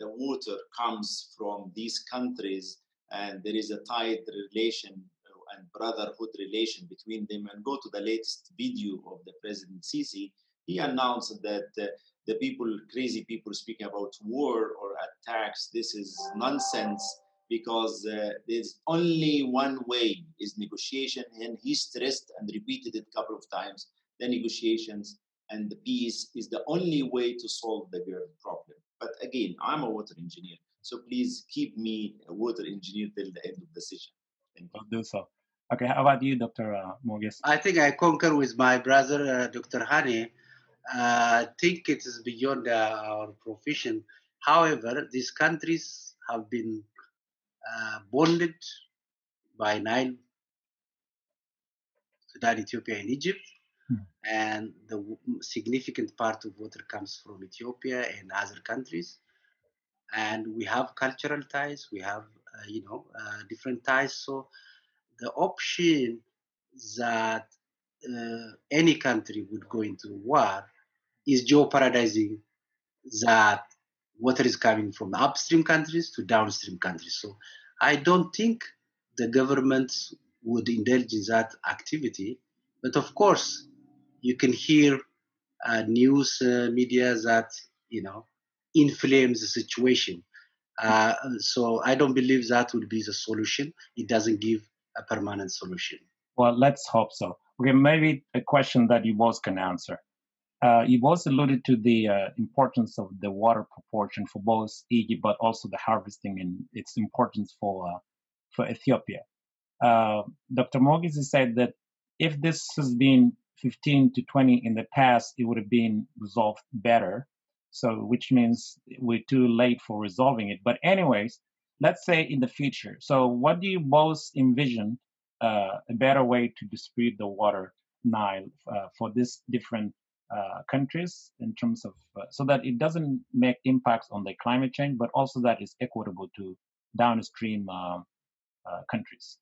the water comes from these countries, and there is a tight relation and brotherhood relation between them. And go to the latest video of the President Sisi. He announced that. The people, crazy people speaking about war or attacks, this is nonsense because uh, there's only one way is negotiation and he stressed and repeated it a couple of times the negotiations and the peace is the only way to solve the GERD problem. But again i'm a water engineer so please keep me a water engineer till the end of the session. I'll do so. Okay how about you dr uh, Moges? i think i concur with my brother uh, dr hani I think it is beyond uh, our profession. However, these countries have been uh, bonded by Nile, Sudan, Ethiopia, and Egypt. Hmm. And the significant part of water comes from Ethiopia and other countries. And we have cultural ties, we have, uh, you know, uh, different ties. So the option that uh, any country would go into war is jeopardizing that water is coming from upstream countries to downstream countries. So I don't think the government would indulge in that activity. But of course, you can hear uh, news uh, media that you know inflames the situation. Uh, so I don't believe that will be the solution. It doesn't give a permanent solution. Well, let's hope so. Okay, maybe a question that you both can answer. Uh, you've also alluded to the uh, importance of the water proportion for both Egypt, but also the harvesting and its importance for uh, for Ethiopia. Uh, Dr. Moges said that if this has been 15 to 20 in the past, it would have been resolved better. So, which means we're too late for resolving it. But, anyways, let's say in the future. So, what do you both envision uh, a better way to distribute the water Nile uh, for this different uh, countries in terms of uh, so that it doesn't make impacts on the climate change, but also that is equitable to downstream uh, uh countries.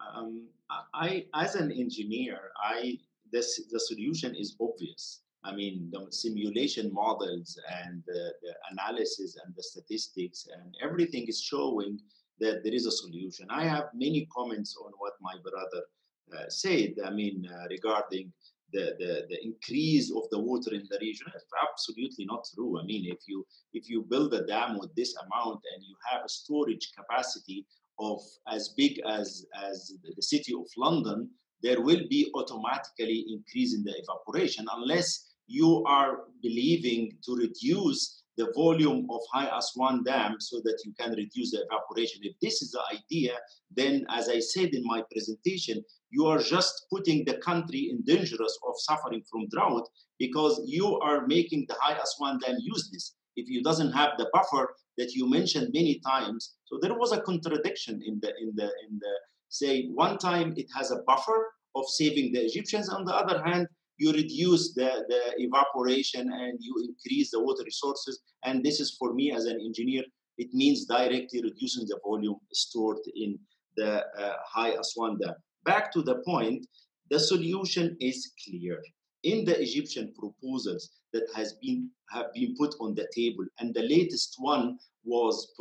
Um, I, as an engineer, I this the solution is obvious. I mean, the simulation models and the, the analysis and the statistics and everything is showing that there is a solution. I have many comments on what my brother uh, said. I mean, uh, regarding the, the, the increase of the water in the region is absolutely not true. I mean, if you if you build a dam with this amount and you have a storage capacity of as big as, as the city of London, there will be automatically increase in the evaporation unless you are believing to reduce the volume of High Aswan Dam so that you can reduce the evaporation. If this is the idea, then as I said in my presentation, you are just putting the country in danger of suffering from drought because you are making the High Aswan Dam useless if you doesn't have the buffer that you mentioned many times. So there was a contradiction in the in the in the say one time it has a buffer of saving the Egyptians, on the other hand, you reduce the, the evaporation and you increase the water resources. And this is for me as an engineer, it means directly reducing the volume stored in the uh, high Aswan Dam. Back to the point, the solution is clear. In the Egyptian proposals that has been have been put on the table, and the latest one was,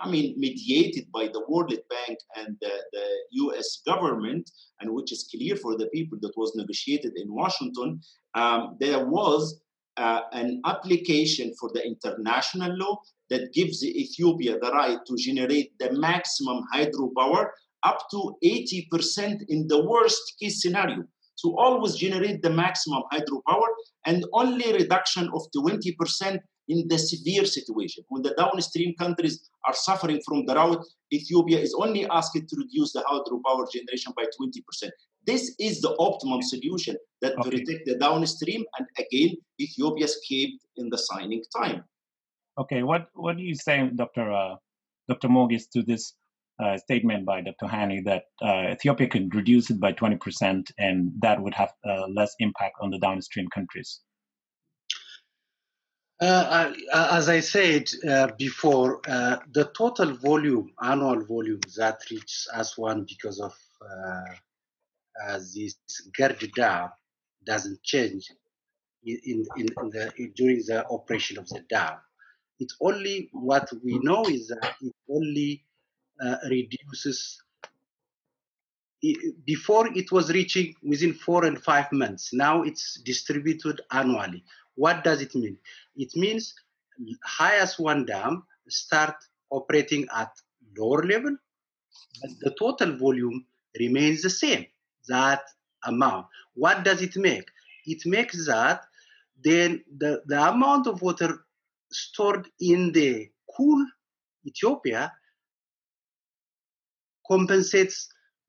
I mean, mediated by the World Bank and the, the U.S. government, and which is clear for the people that was negotiated in Washington. Um, there was uh, an application for the international law that gives Ethiopia the right to generate the maximum hydropower up to 80% in the worst case scenario. So always generate the maximum hydropower and only reduction of 20% in the severe situation. When the downstream countries are suffering from drought, Ethiopia is only asked to reduce the hydropower generation by 20%. This is the optimum solution that okay. to protect the downstream, and again, Ethiopia escaped in the signing time. Okay, what what do you say, Dr. Uh, Dr. Moges, to this uh, statement by Dr. Hani that uh, Ethiopia could reduce it by 20% and that would have uh, less impact on the downstream countries? Uh, as I said uh, before, uh, the total volume, annual volume that reaches Aswan because of this GERD dam doesn't change in, in, in the, during the operation of the dam. It's only what we know is that it only uh, Uh, reduces. Before it was reaching within four and five months. Now it's distributed annually. What does it mean? It means High Aswan Dam start operating at lower level, but the total volume remains the same, that amount. What does it make? It makes that then the, the amount of water stored in the cool Ethiopia compensates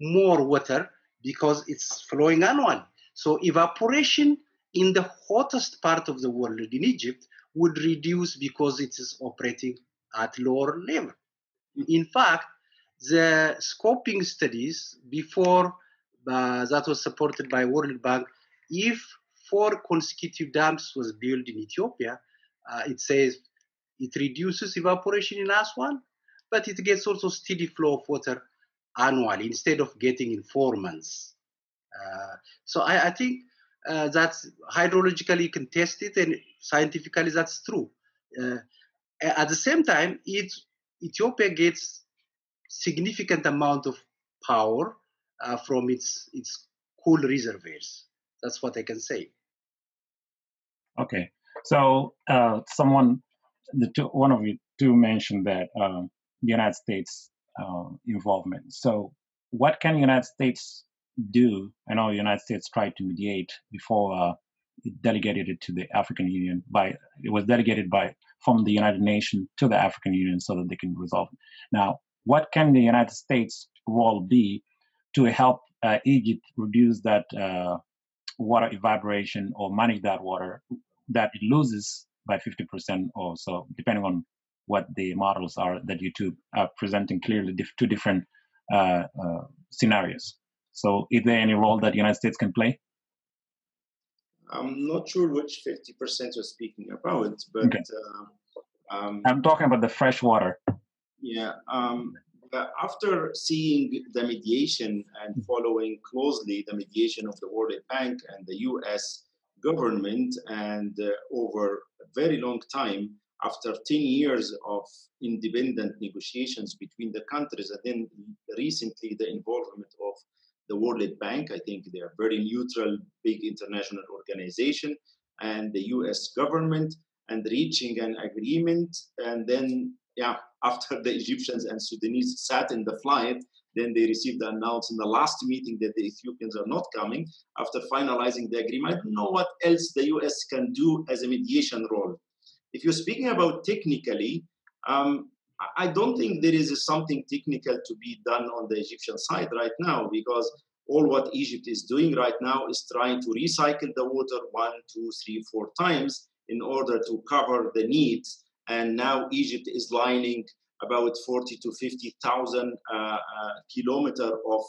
more water because it's flowing annually. So evaporation in the hottest part of the world in Egypt would reduce because it is operating at lower level. In fact, the scoping studies before uh, that was supported by World Bank, if four consecutive dams was built in Ethiopia, uh, it says it reduces evaporation in Aswan, but it gets also steady flow of water annually instead of getting in four months. Uh, so I, I think uh, that's hydrologically contested and scientifically that's true. Uh, at the same time, it, Ethiopia gets significant amount of power uh, from its its cool reservoirs. That's what I can say. Okay, so uh, someone, the two, one of you two mentioned that um, the United States uh, involvement. So, what can the United States do? I know the United States tried to mediate before uh, it delegated it to the African Union. By it was delegated by from the United Nations to the African Union so that they can resolve. It. Now, what can the United States role be to help uh, Egypt reduce that uh, water evaporation or manage that water that it loses by 50% or so, depending on what the models are that you two are presenting clearly two different uh, uh, scenarios. So, is there any role that the United States can play? I'm not sure which 50% you're speaking about, but okay. uh, um, I'm talking about the fresh water. Yeah. Um, after seeing the mediation and mm. following closely the mediation of the World Bank and the US government, and uh, over a very long time, after 10 years of independent negotiations between the countries, and then recently the involvement of the World Bank. I think they are very neutral, big international organization, and the U.S. government, and reaching an agreement. And then, yeah, after the Egyptians and Sudanese sat in the flight, then they received the announcement in the last meeting that the Ethiopians are not coming. After finalizing the agreement, I don't know what else the US can do as a mediation role. If you're speaking about technically, um, I don't think there is something technical to be done on the Egyptian side right now because all what Egypt is doing right now is trying to recycle the water one, two, three, four times in order to cover the needs. And now Egypt is lining about 40 to 50,000 uh, uh, kilometer of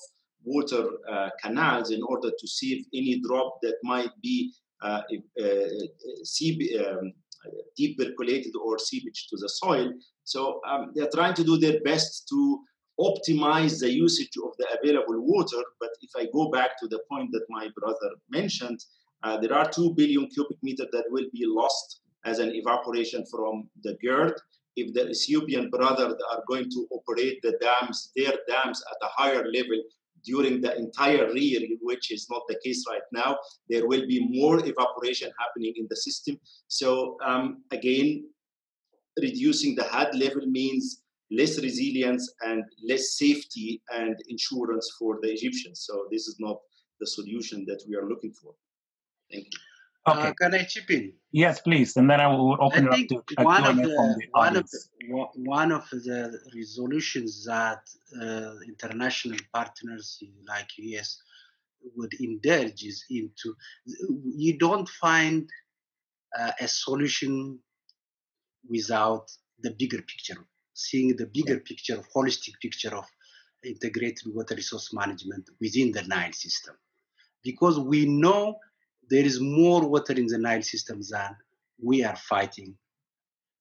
water uh, canals in order to save any drop that might be uh, uh, sea, um, deep percolated or seepage to the soil. So um, they're trying to do their best to optimize the usage of the available water. But if I go back to the point that my brother mentioned, uh, there are 2 billion cubic meter that will be lost as an evaporation from the GERD. If the Ethiopian brothers are going to operate the dams, their dams at a higher level during the entire year, which is not the case right now, there will be more evaporation happening in the system. So um, again, reducing the head level means less resilience and less safety and insurance for the Egyptians. So this is not the solution that we are looking for. Thank you. Okay. Uh, can I chip in? Yes, please, and then I will open I it up to one of the, the one of the, one of the resolutions that uh, international partners like US would indulge is into. You don't find uh, a solution without the bigger picture seeing the bigger picture, holistic picture of integrated water resource management within the Nile system. Because we know there is more water in the Nile system than we are fighting.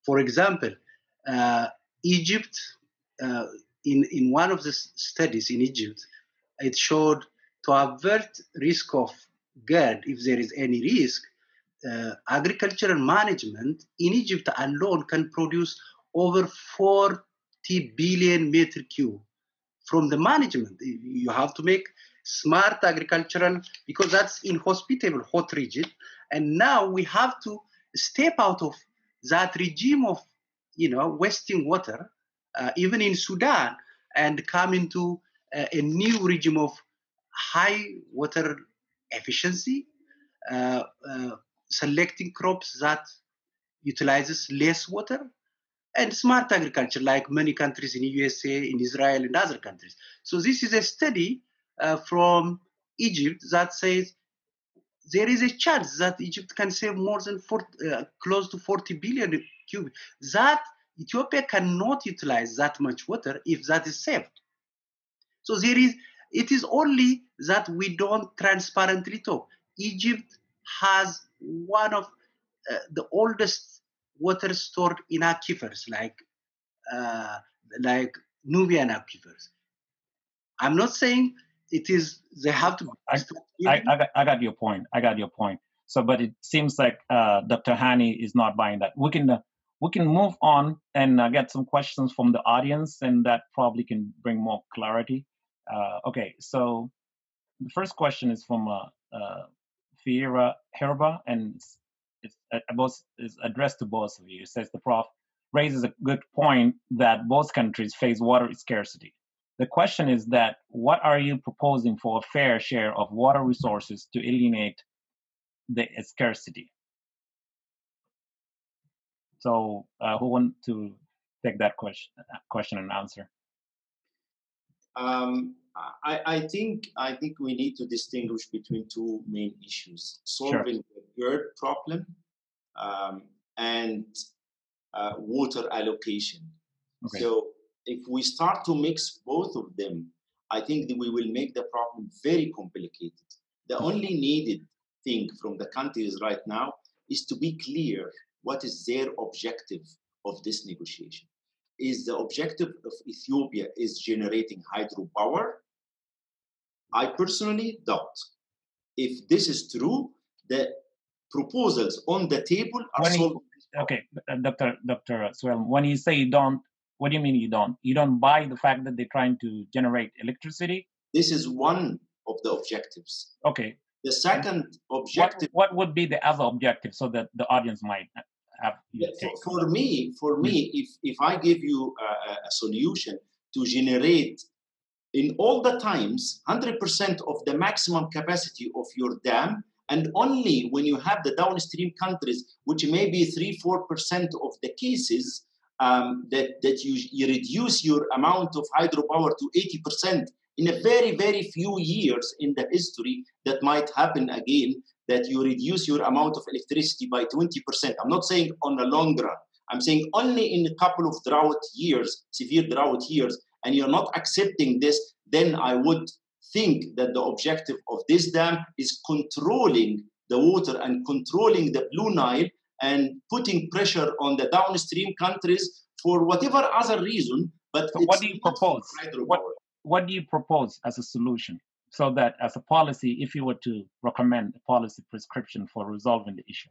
For example, uh, Egypt, uh, in, in one of the studies in Egypt, it showed to avert risk of GERD, if there is any risk, uh, agricultural management in Egypt alone can produce over 40 billion meter cube from the management. You have to make smart agricultural because that's inhospitable hot region. And now we have to step out of that regime of, you know, wasting water, uh, even in Sudan, and come into uh, a new regime of high water efficiency, uh, uh selecting crops that utilizes less water and smart agriculture, like many countries in USA, in Israel, and other countries. So this is a study uh, from Egypt that says there is a chance that Egypt can save more than 40, uh, close to 40 billion cubic. That Ethiopia cannot utilize that much water if that is saved. So there is, it is only that we don't transparently talk. Egypt has one of uh, the oldest water stored in aquifers like uh, like Nubian aquifers. I'm not saying it is they have to. I, I, I, got, I got your point. I got your point. So, but it seems like uh, Dr. Hani is not buying that. We can uh, we can move on and uh, get some questions from the audience, and that probably can bring more clarity. Uh, okay, so the first question is from uh, uh, Fiera Herba, and it's both is addressed to both of you. It says the prof raises a good point that both countries face water scarcity. The question is that what are you proposing for a fair share of water resources to eliminate the scarcity? So, uh, who want to take that question question and answer? Um, I, I, think I think we need to distinguish between two main issues: solving sure. the GERD problem um, and uh, water allocation. Okay. So if we start to mix both of them, I think that we will make the problem very complicated. The mm-hmm. only needed thing from the countries right now is to be clear what is their objective of this negotiation. Is the objective of Ethiopia is generating hydropower? I personally doubt. If this is true, the proposals on the table are when solving. okay, Dr. Dr. Swell, when you say don't, what do you mean you don't? You don't buy the fact that they're trying to generate electricity? This is one of the objectives. Okay. The second objective. What, what would be the other objective so that the audience might have you for, for, me, for me, hmm. if if I give you a, a solution to generate in all the times 100% of the maximum capacity of your dam and only when you have the downstream countries which may be 3 4% of the cases um, that, that you, you reduce your amount of hydropower to 80% in a very very few years in the history that might happen again that you reduce your amount of electricity by 20% i'm not saying on the long run. I'm saying only in a couple of drought years severe drought years and you're not accepting this then i would think that the objective of this dam is controlling the water and controlling the blue nile and putting pressure on the downstream countries for whatever other reason but so what do you propose what, what do you propose as a solution so that as a policy, if you were to recommend a policy prescription for resolving the issue?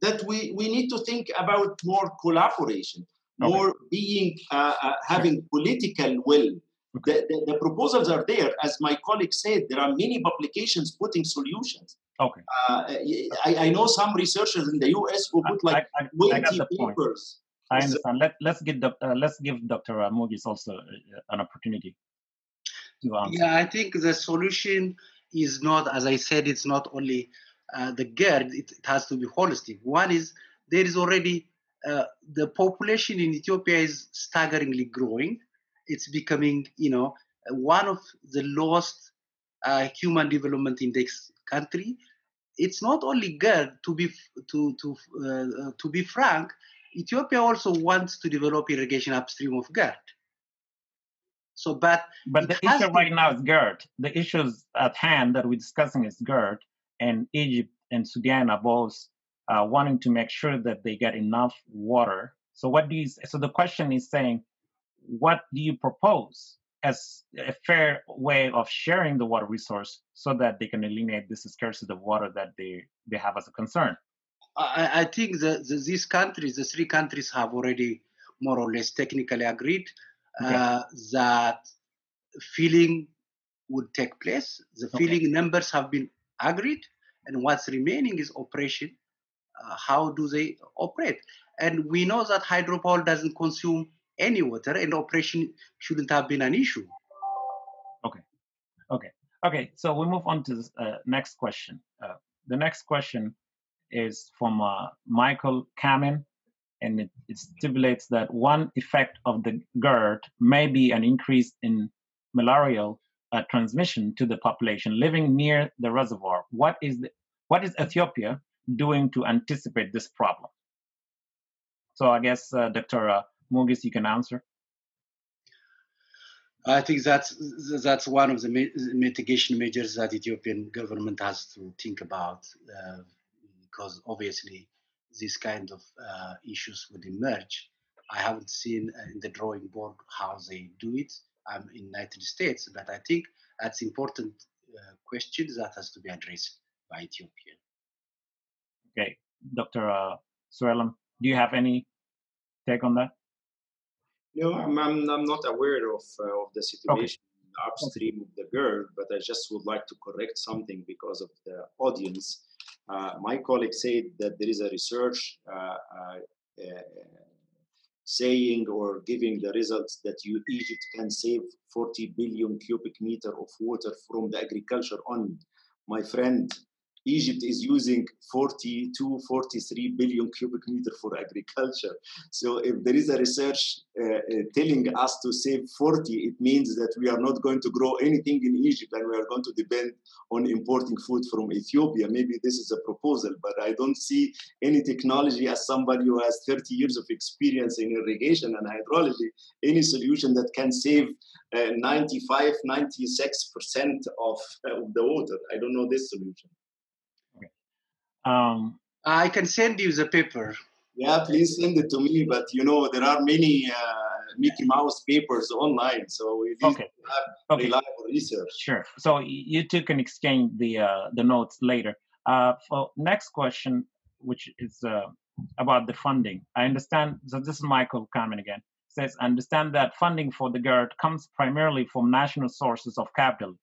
That we, we need to think about more collaboration, okay. more being uh, uh, having political will. Okay. The, the, the, proposals are there. As my colleague said, there are many publications putting solutions. Okay. Uh, I, I know some researchers in the US who put like I, I, 20 papers. Point. I understand. Let, let's, get the, uh, let's give Dr. Moges also uh, an opportunity to answer. Yeah, I think the solution is not, as I said, it's not only uh, the GERD, it, it, has to be holistic. One is there is already uh, the population in Ethiopia is staggeringly growing. It's becoming, you know, one of the lowest uh, human development index country. It's not only GERD. To be to to uh, to be frank, Ethiopia also wants to develop irrigation upstream of GERD. So, but but the issue to... right now is GERD. The issues at hand that we're discussing is GERD, and Egypt and Sudan are both uh, wanting to make sure that they get enough water. So, what do you? So the question is saying, what do you propose as a fair way of sharing the water resource so that they can eliminate this scarcity of water that they they have as a concern? I, I think that the, these countries, the three countries, have already more or less technically agreed okay. uh, that filling would take place. The okay. filling numbers have been agreed, and what's remaining is operation. Uh, how do they operate? And we know that hydropower doesn't consume any water, and operation shouldn't have been an issue. Okay, okay, okay. So we move on to the uh, next question. Uh, the next question is from uh, Michael Kamen and it, it stipulates that one effect of the GERD may be an increase in malarial uh, transmission to the population living near the reservoir. What is the, what is Ethiopia doing to anticipate this problem? So I guess uh, Dr. Moges, you can answer. I think that's that's one of the mitigation measures that Ethiopian government has to think about, uh, because obviously these kind of uh, issues would emerge. I haven't seen in the drawing board how they do it. I'm in United States, but I think that's important uh, question that has to be addressed by Ethiopia. Okay, Dr. Uh, Sewilam, do you have any take on that? No, I'm, I'm, I'm not aware of, uh, of the situation okay. upstream of the GERD, but I just would like to correct something because of the audience. Uh, my colleague said that there is a research uh, uh, saying or giving the results that you, Egypt can save 40 billion cubic meter of water from the agriculture only. My friend, Egypt is using 42, 43 billion cubic meter for agriculture. So if there is a research uh, uh, telling us to save 40, it means that we are not going to grow anything in Egypt and we are going to depend on importing food from Ethiopia. Maybe this is a proposal, but I don't see any technology as somebody who has 30 years of experience in irrigation and hydrology, any solution that can save uh, 95, 96% of, uh, of the water. I don't know this solution. Um, I can send you the paper. Yeah, please send it to me. But you know, there are many uh, Mickey Mouse papers online, so we need okay. to have okay. reliable research. Sure. So you two can exchange the uh, the notes later. Uh, for next question, which is uh, about the funding. I understand. So this is Michael Carmen again. Says, I understand that funding for the GERD comes primarily from national sources of capital.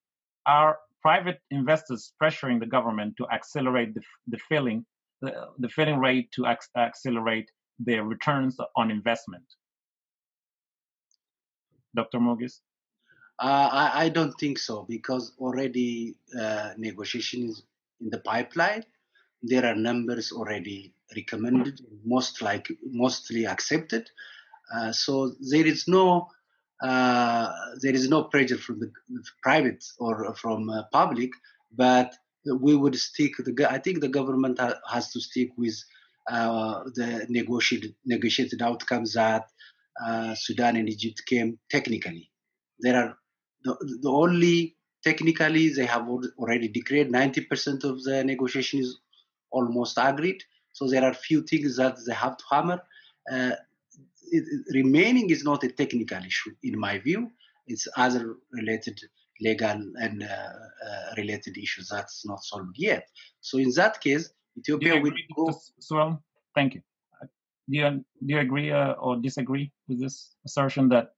Are private investors pressuring the government to accelerate the, the filling the, the filling rate to ac- accelerate their returns on investment? Dr. Moges? Uh, I, I, don't think so because already uh, negotiations in the pipeline. There are numbers already recommended, most like mostly accepted. Uh, so there is no uh, there is no pressure from the private or from uh, public, but we would stick. The, I think the government ha- has to stick with uh, the negotiated negotiated outcomes that uh, Sudan and Egypt came technically. There are the, the only technically they have already declared 90% of the negotiation is almost agreed. So there are few things that they have to hammer. It, remaining is not a technical issue, in my view. It's other related legal and uh, uh, related issues that's not solved yet. So in that case, Ethiopia will go. Well, thank you. Uh, do you, do you agree uh, or disagree with this assertion that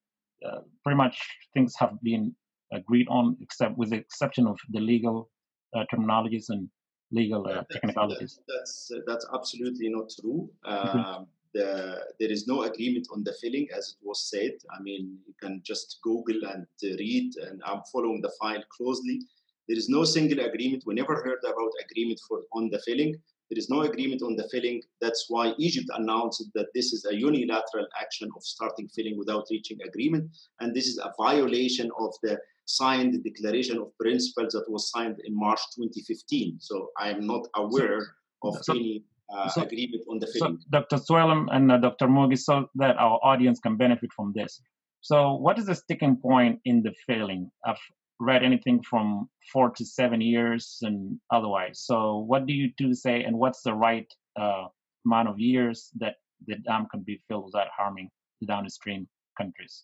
uh, pretty much things have been agreed on, except with the exception of the legal uh, terminologies and legal technicalities? That's that's absolutely not true. Mm-hmm. Um, the, there is no agreement on the filling, as it was said. I mean, you can just Google and uh, read, and I'm following the file closely. There is no single agreement. We never heard about agreement for on the filling. There is no agreement on the filling. That's why Egypt announced that this is a unilateral action of starting filling without reaching agreement, and this is a violation of the signed declaration of principles that was signed in March 2015. So I am not aware of so, any uh, so, agreement on the filling. So Dr. Sewilam and uh, Dr. Moges, so that our audience can benefit from this. So, what is the sticking point in the filling? I've read anything from four to seven years and otherwise. So, what do you do say, and what's the right uh, amount of years that the dam can be filled without harming the downstream countries?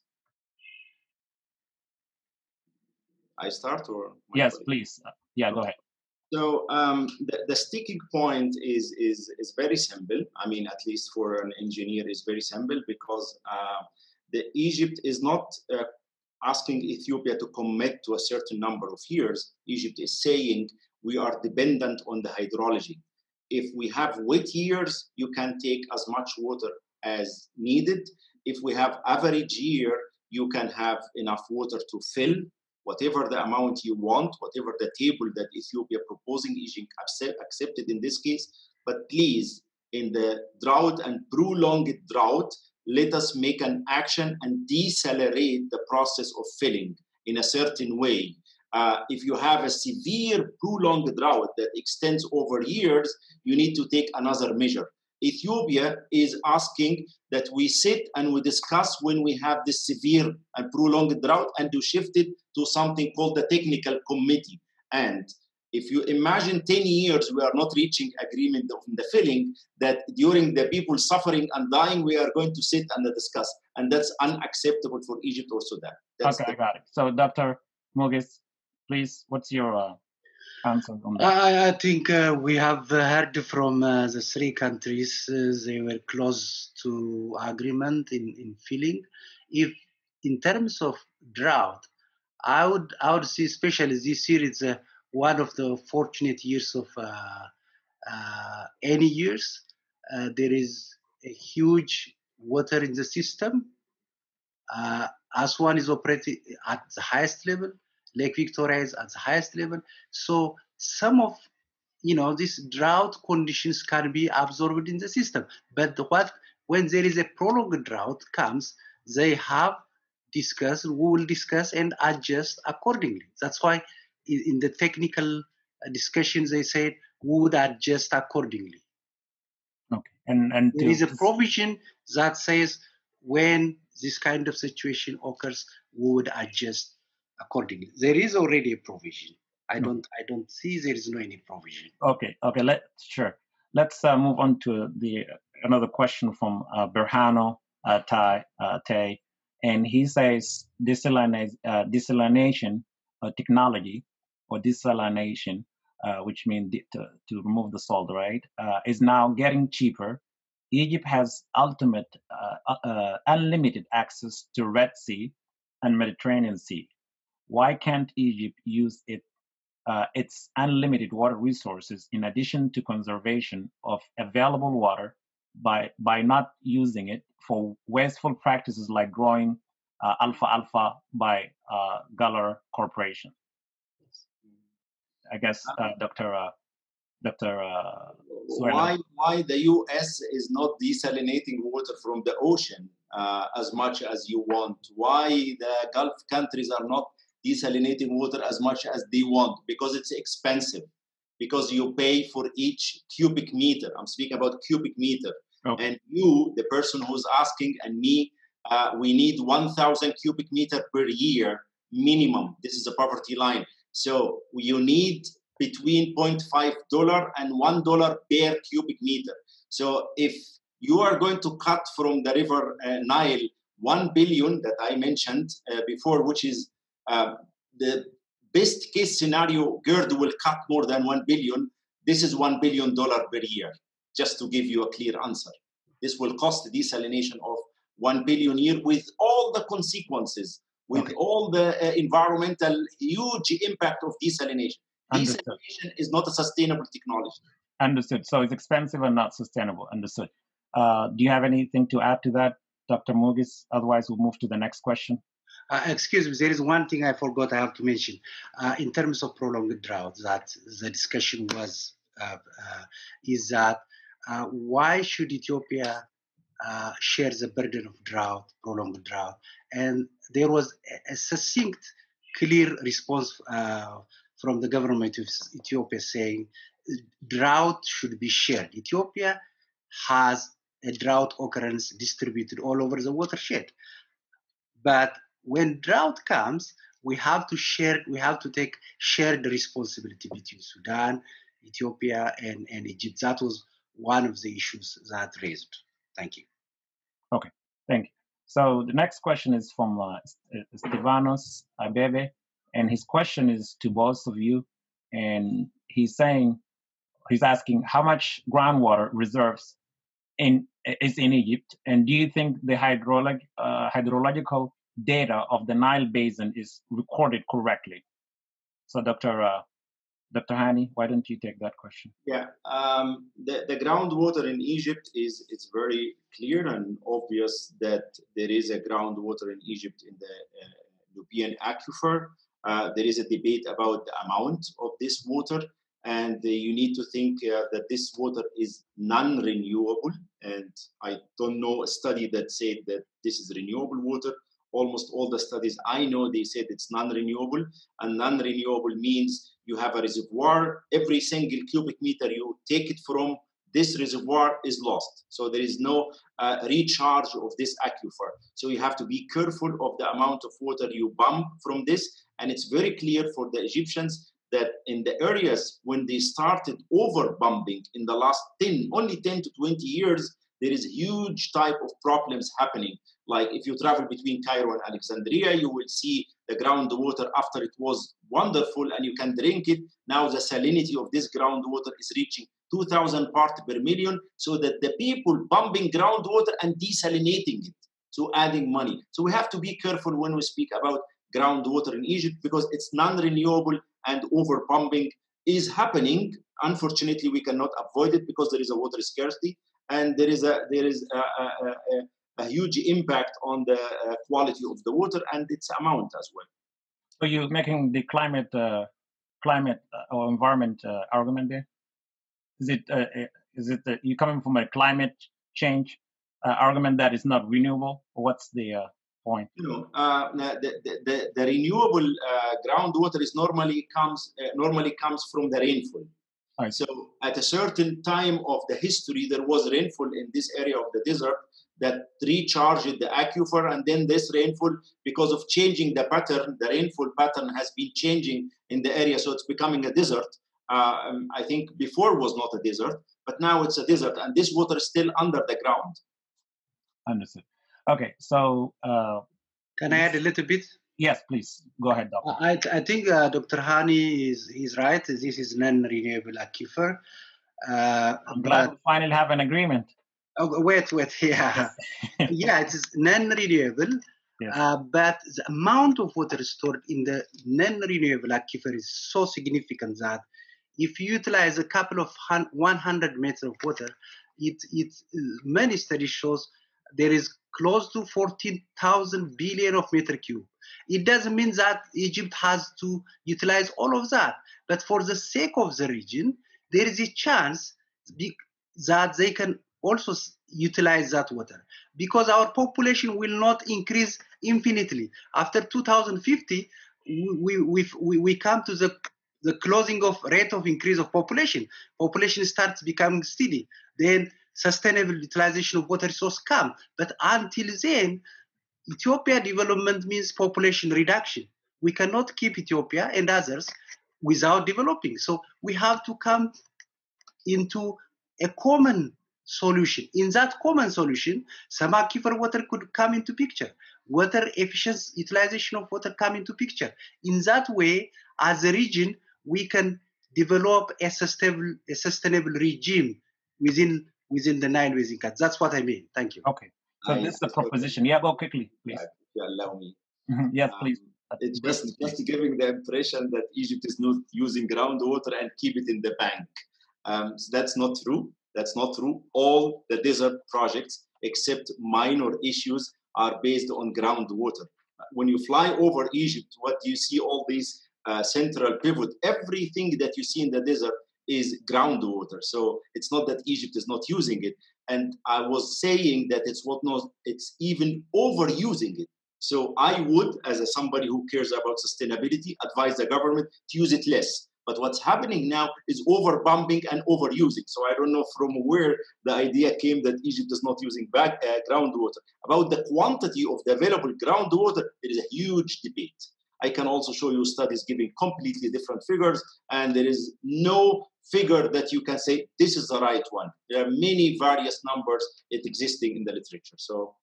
I start or yes, please. Yeah, go ahead. So um, the, the, sticking point is, is, is very simple. I mean, at least for an engineer, is very simple because uh, the Egypt is not uh, asking Ethiopia to commit to a certain number of years. Egypt is saying we are dependent on the hydrology. If we have wet years, you can take as much water as needed. If we have average year, you can have enough water to fill whatever the amount you want, whatever the table that Ethiopia proposing is accepted in this case. But please, in the drought and prolonged drought, let us make an action and decelerate the process of filling in a certain way. Uh, if you have a severe prolonged drought that extends over years, you need to take another measure. Ethiopia is asking that we sit and we discuss when we have this severe and prolonged drought and to shift it to something called the technical committee. And if you imagine 10 years we are not reaching agreement on the filling, that during the people suffering and dying, we are going to sit and discuss. And that's unacceptable for Egypt or Sudan. That's okay, the- I got it. So Dr. Moges, please, what's your uh, on that? I, I think uh, we have heard from uh, the three countries uh, they were close to agreement in, in filling. If in terms of drought, I would I would see especially this year it's uh, one of the fortunate years of uh, uh, any years. there is a huge water in the system. Aswan is operating at the highest level Lake Victoria is at the highest level. So some of you know these drought conditions can be absorbed in the system. But what when there is a prolonged drought comes, they have discussed, we will discuss and adjust accordingly. That's why in the technical uh, discussions they said we would adjust accordingly. Okay, and and there is a provision that says when this kind of situation occurs, we would adjust accordingly. There is already a provision. I don't I don't see there is no any provision. Okay, okay, let sure. Let's uh, move on to the another question from uh, Berhano uh, Tai uh, Tay, and he says desalination, uh, desalination uh, technology or desalination, uh, which means to, to remove the salt, right, is now getting cheaper. Egypt has ultimate unlimited access to Red Sea and Mediterranean Sea why can't Egypt use it uh, its unlimited water resources in addition to conservation of available water by by not using it for wasteful practices like growing uh, alfalfa by uh, Galler Corporation. I guess uh, Dr. Uh, Dr. Uh, why why the U.S. is not desalinating water from the ocean uh, as much as you want? Why the Gulf countries are not desalinating water as much as they want? Because it's expensive. Because you pay for each cubic meter. I'm speaking about cubic meter. Okay. And you, the person who's asking, and me, uh, we need 1,000 cubic meter per year minimum. This is a poverty line. So you need between 0.5 dollar and one dollar per cubic meter. So if you are going to cut from the river uh, Nile one billion that I mentioned uh, before, which is uh, the best case scenario, GERD will cut more than one billion. This is one billion dollar per year. Just to give you a clear answer, this will cost desalination of one billion year with all the consequences, with okay. all the uh, environmental huge impact of desalination. Understood. Desalination is not a sustainable technology. Understood. So it's expensive and not sustainable. Understood. Uh, do you have anything to add to that, Dr. Moges? Otherwise, we'll move to the next question. Uh, excuse me, there is one thing I forgot I have to mention. Uh, in terms of prolonged drought, that the discussion was uh, uh is that uh, why should Ethiopia share the burden of drought, prolonged drought? And there was a, a succinct, clear response from the government of Ethiopia saying drought should be shared. Ethiopia has a drought occurrence distributed all over the watershed. But when drought comes, we have to share, we have to take shared responsibility between Sudan, Ethiopia, and, and Egypt. That was one of the issues that raised. Thank you. Okay, thank you. So the next question is from uh, Stevanos Abebe and his question is to both of you and he's saying he's asking how much groundwater reserves in is in Egypt and do you think the hydrolog, uh, hydrological data of the Nile basin is recorded correctly so Dr. Uh, Dr. Hani, why don't you take that question? Yeah, um, the, the groundwater in Egypt is it's very clear and obvious that there is a groundwater in Egypt in the uh, Nubian aquifer. Uh, there is a debate about the amount of this water, and uh, you need to think uh, that this water is non-renewable. And I don't know a study that said that this is renewable water. Almost all the studies I know, they said it's non-renewable, and non-renewable means you have a reservoir. Every single cubic meter you take it from this reservoir is lost. So there is no uh, recharge of this aquifer. So you have to be careful of the amount of water you pump from this and it's very clear for the Egyptians that in the areas when they started over bombing in the last 10, only 10 to 20 years, there is huge type of problems happening. Like if you travel between Cairo and Alexandria, you will see the groundwater after it was wonderful and you can drink it. Now the salinity of this groundwater is reaching 2,000 parts per million, so that the people pumping groundwater and desalinating it, so adding money. So we have to be careful when we speak about groundwater in Egypt because it's non-renewable and overpumping is happening. Unfortunately, we cannot avoid it because there is a water scarcity and there is a there is a, a, a, a huge impact on the uh, quality of the water and its amount as well. So you're making the climate uh, climate uh, or environment uh, argument there. Is it uh, uh, is it you coming from a climate change argument that is not renewable? What's the point? You know, uh, the, the, the, renewable uh, groundwater is normally comes uh, normally comes from the rainfall. Right. So at a certain time of the history, there was rainfall in this area of the desert that recharged the aquifer, and then this rainfall, because of changing the pattern, the rainfall pattern has been changing in the area, so it's becoming a desert. Uh, um, I think before was not a desert, but now it's a desert, and this water is still under the ground. Understood. Okay, so uh, can I add a little bit? Yes, please go ahead, doctor. I, I think uh, Dr. Hani is is right. This is non-renewable aquifer. Uh, I'm glad we finally have an agreement. Oh, wait, wait, yeah, yeah, it is non-renewable. Yes. Uh, but the amount of water stored in the non-renewable aquifer is so significant that if you utilize a couple of hun- 100 meters of water, it, it many studies shows there is close to 14,000 billion of meter cube. It doesn't mean that Egypt has to utilize all of that, but for the sake of the region, there is a chance that they can also utilize that water because our population will not increase infinitely. After 2050, we, we, we, we come to the, the closing of rate of increase of population. Population starts becoming steady. Then sustainable utilization of water resource come. But until then, Ethiopia development means population reduction. We cannot keep Ethiopia and others without developing. So we have to come into a common solution. In that common solution, some aquifer water could come into picture. Water efficiency utilization of water come into picture. In that way, as a region, we can develop a sustainable, a sustainable regime within within the Nile Basin cut. That's what I mean. Thank you. Okay. So I- this is the proposition. Yeah, go quickly, please. If you allow me. Mhm. Yes, Um, please. It's just, just giving the impression that Egypt is not using groundwater and keep it in the bank. Um, so that's not true. That's not true. All the desert projects, except minor issues, are based on groundwater. When you fly over Egypt, what do you see all these uh, central pivot, everything that you see in the desert is groundwater. So it's not that Egypt is not using it. And I was saying that it's what not, it's even overusing it. So I would, as a, somebody who cares about sustainability, advise the government to use it less. But what's happening now is overbumping and overusing. So I don't know from where the idea came that Egypt is not using back, uh, groundwater. About the quantity of the available groundwater, there is a huge debate. I can also show you studies giving completely different figures, and there is no figure that you can say this is the right one. There are many various numbers it existing in the literature. So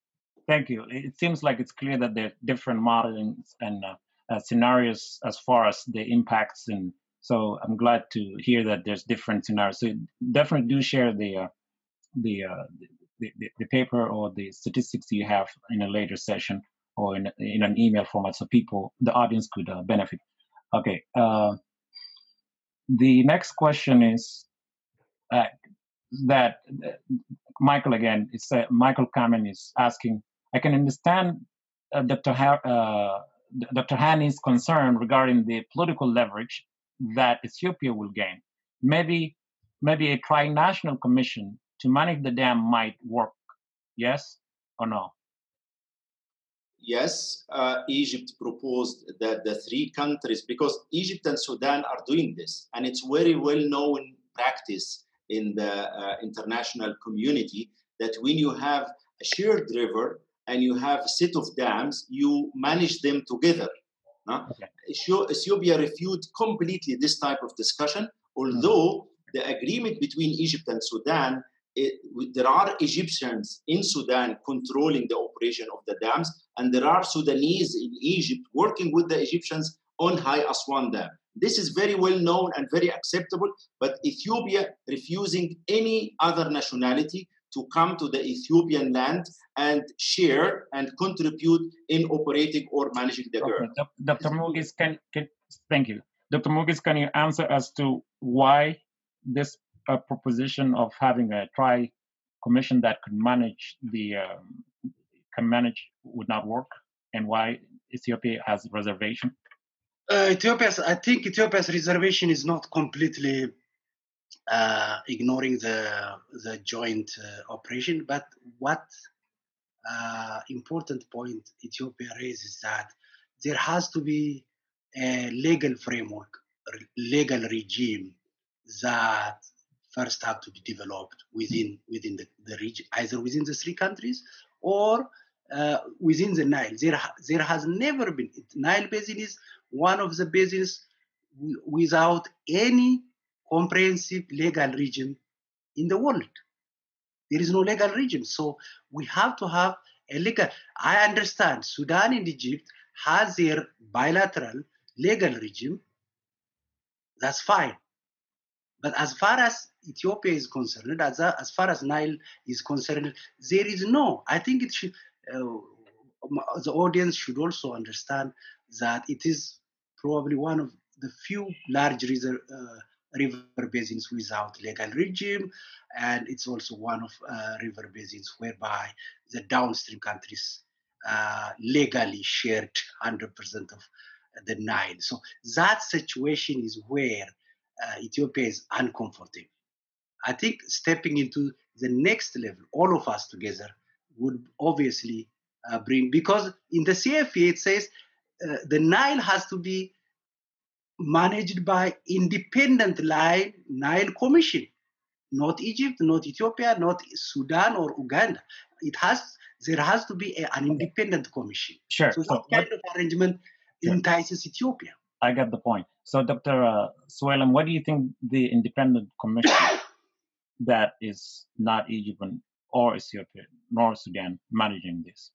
Thank you. It seems like it's clear that there are different modelings and uh, uh, scenarios as far as the impacts, and so I'm glad to hear that there's different scenarios. So definitely do share the uh, the, uh, the, the the paper or the statistics you have in a later session or in in an email format, so people, the audience, could uh, benefit. Okay. Uh, the next question is uh, that uh, Michael again. It's uh, Michael Kamen is asking. I can understand uh, Dr. Ha- Dr. Hani's concern regarding the political leverage that Ethiopia will gain. Maybe, maybe a tri-national commission to manage the dam might work. Yes or no? Yes, uh, Egypt proposed that the three countries, because Egypt and Sudan are doing this, and it's very well known practice in the uh, international community that when you have a shared river and you have a set of dams, you manage them together. huh? Okay. Ethiopia refuted completely this type of discussion, although the agreement between Egypt and Sudan it, there are Egyptians in Sudan controlling the operation of the dams, and there are Sudanese in Egypt working with the Egyptians on High Aswan Dam. This is very well known and very acceptable, but Ethiopia refusing any other nationality to come to the Ethiopian land and share and contribute in operating or managing the Okay. GERD. Dr. Moges, can, can thank you. Dr. Moges, can you answer as to why this uh, proposition of having a tri commission that could manage the um, can manage would not work, and why Ethiopia has reservation? Uh, Ethiopia's, I think Ethiopia's reservation is not completely uh, ignoring the the joint uh, operation, but what uh, important point Ethiopia raises is that there has to be a legal framework, legal regime that first have to be developed within within the, the region, either within the three countries or uh, within the Nile. There, there has never been Nile Basin is one of the basins w- without any comprehensive legal regime in the world. There is no legal regime, so we have to have a legal. I understand Sudan and Egypt has their bilateral legal regime. That's fine. But as far as Ethiopia is concerned, as, as far as Nile is concerned, there is no. I think it should. Uh, the audience should also understand that it is probably one of the few large river, uh, river basins without legal regime, and it's also one of uh, river basins whereby the downstream countries uh, legally shared 100% of the Nile. So that situation is where uh, Ethiopia is uncomfortable. I think stepping into the next level, all of us together, would obviously uh, bring because in the CFA it says uh, the Nile has to be managed by independent Nile, Nile Commission, not Egypt, not Ethiopia, not Sudan or Uganda. It has there has to be a, an independent commission. Sure. So, so that kind of arrangement sure. entices Ethiopia. I get the point. So, Dr. Uh, Sewilam, what do you think the independent commission that is not Egypt or Ethiopia nor Sudan managing this?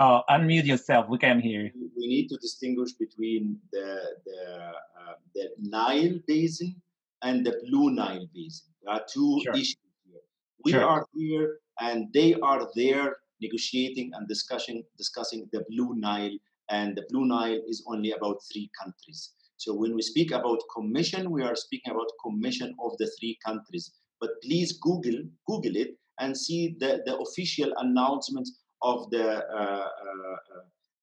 Oh, unmute yourself. We can hear you. We need to distinguish between the the, uh, the Nile basin and the Blue Nile basin. There are two sure. issues here. We sure. are here, and they are there negotiating and discussing discussing the Blue Nile, and the Blue Nile is only about three countries. So when we speak about commission, we are speaking about commission of the three countries. But please Google Google it and see the, the official announcements of the, uh, uh,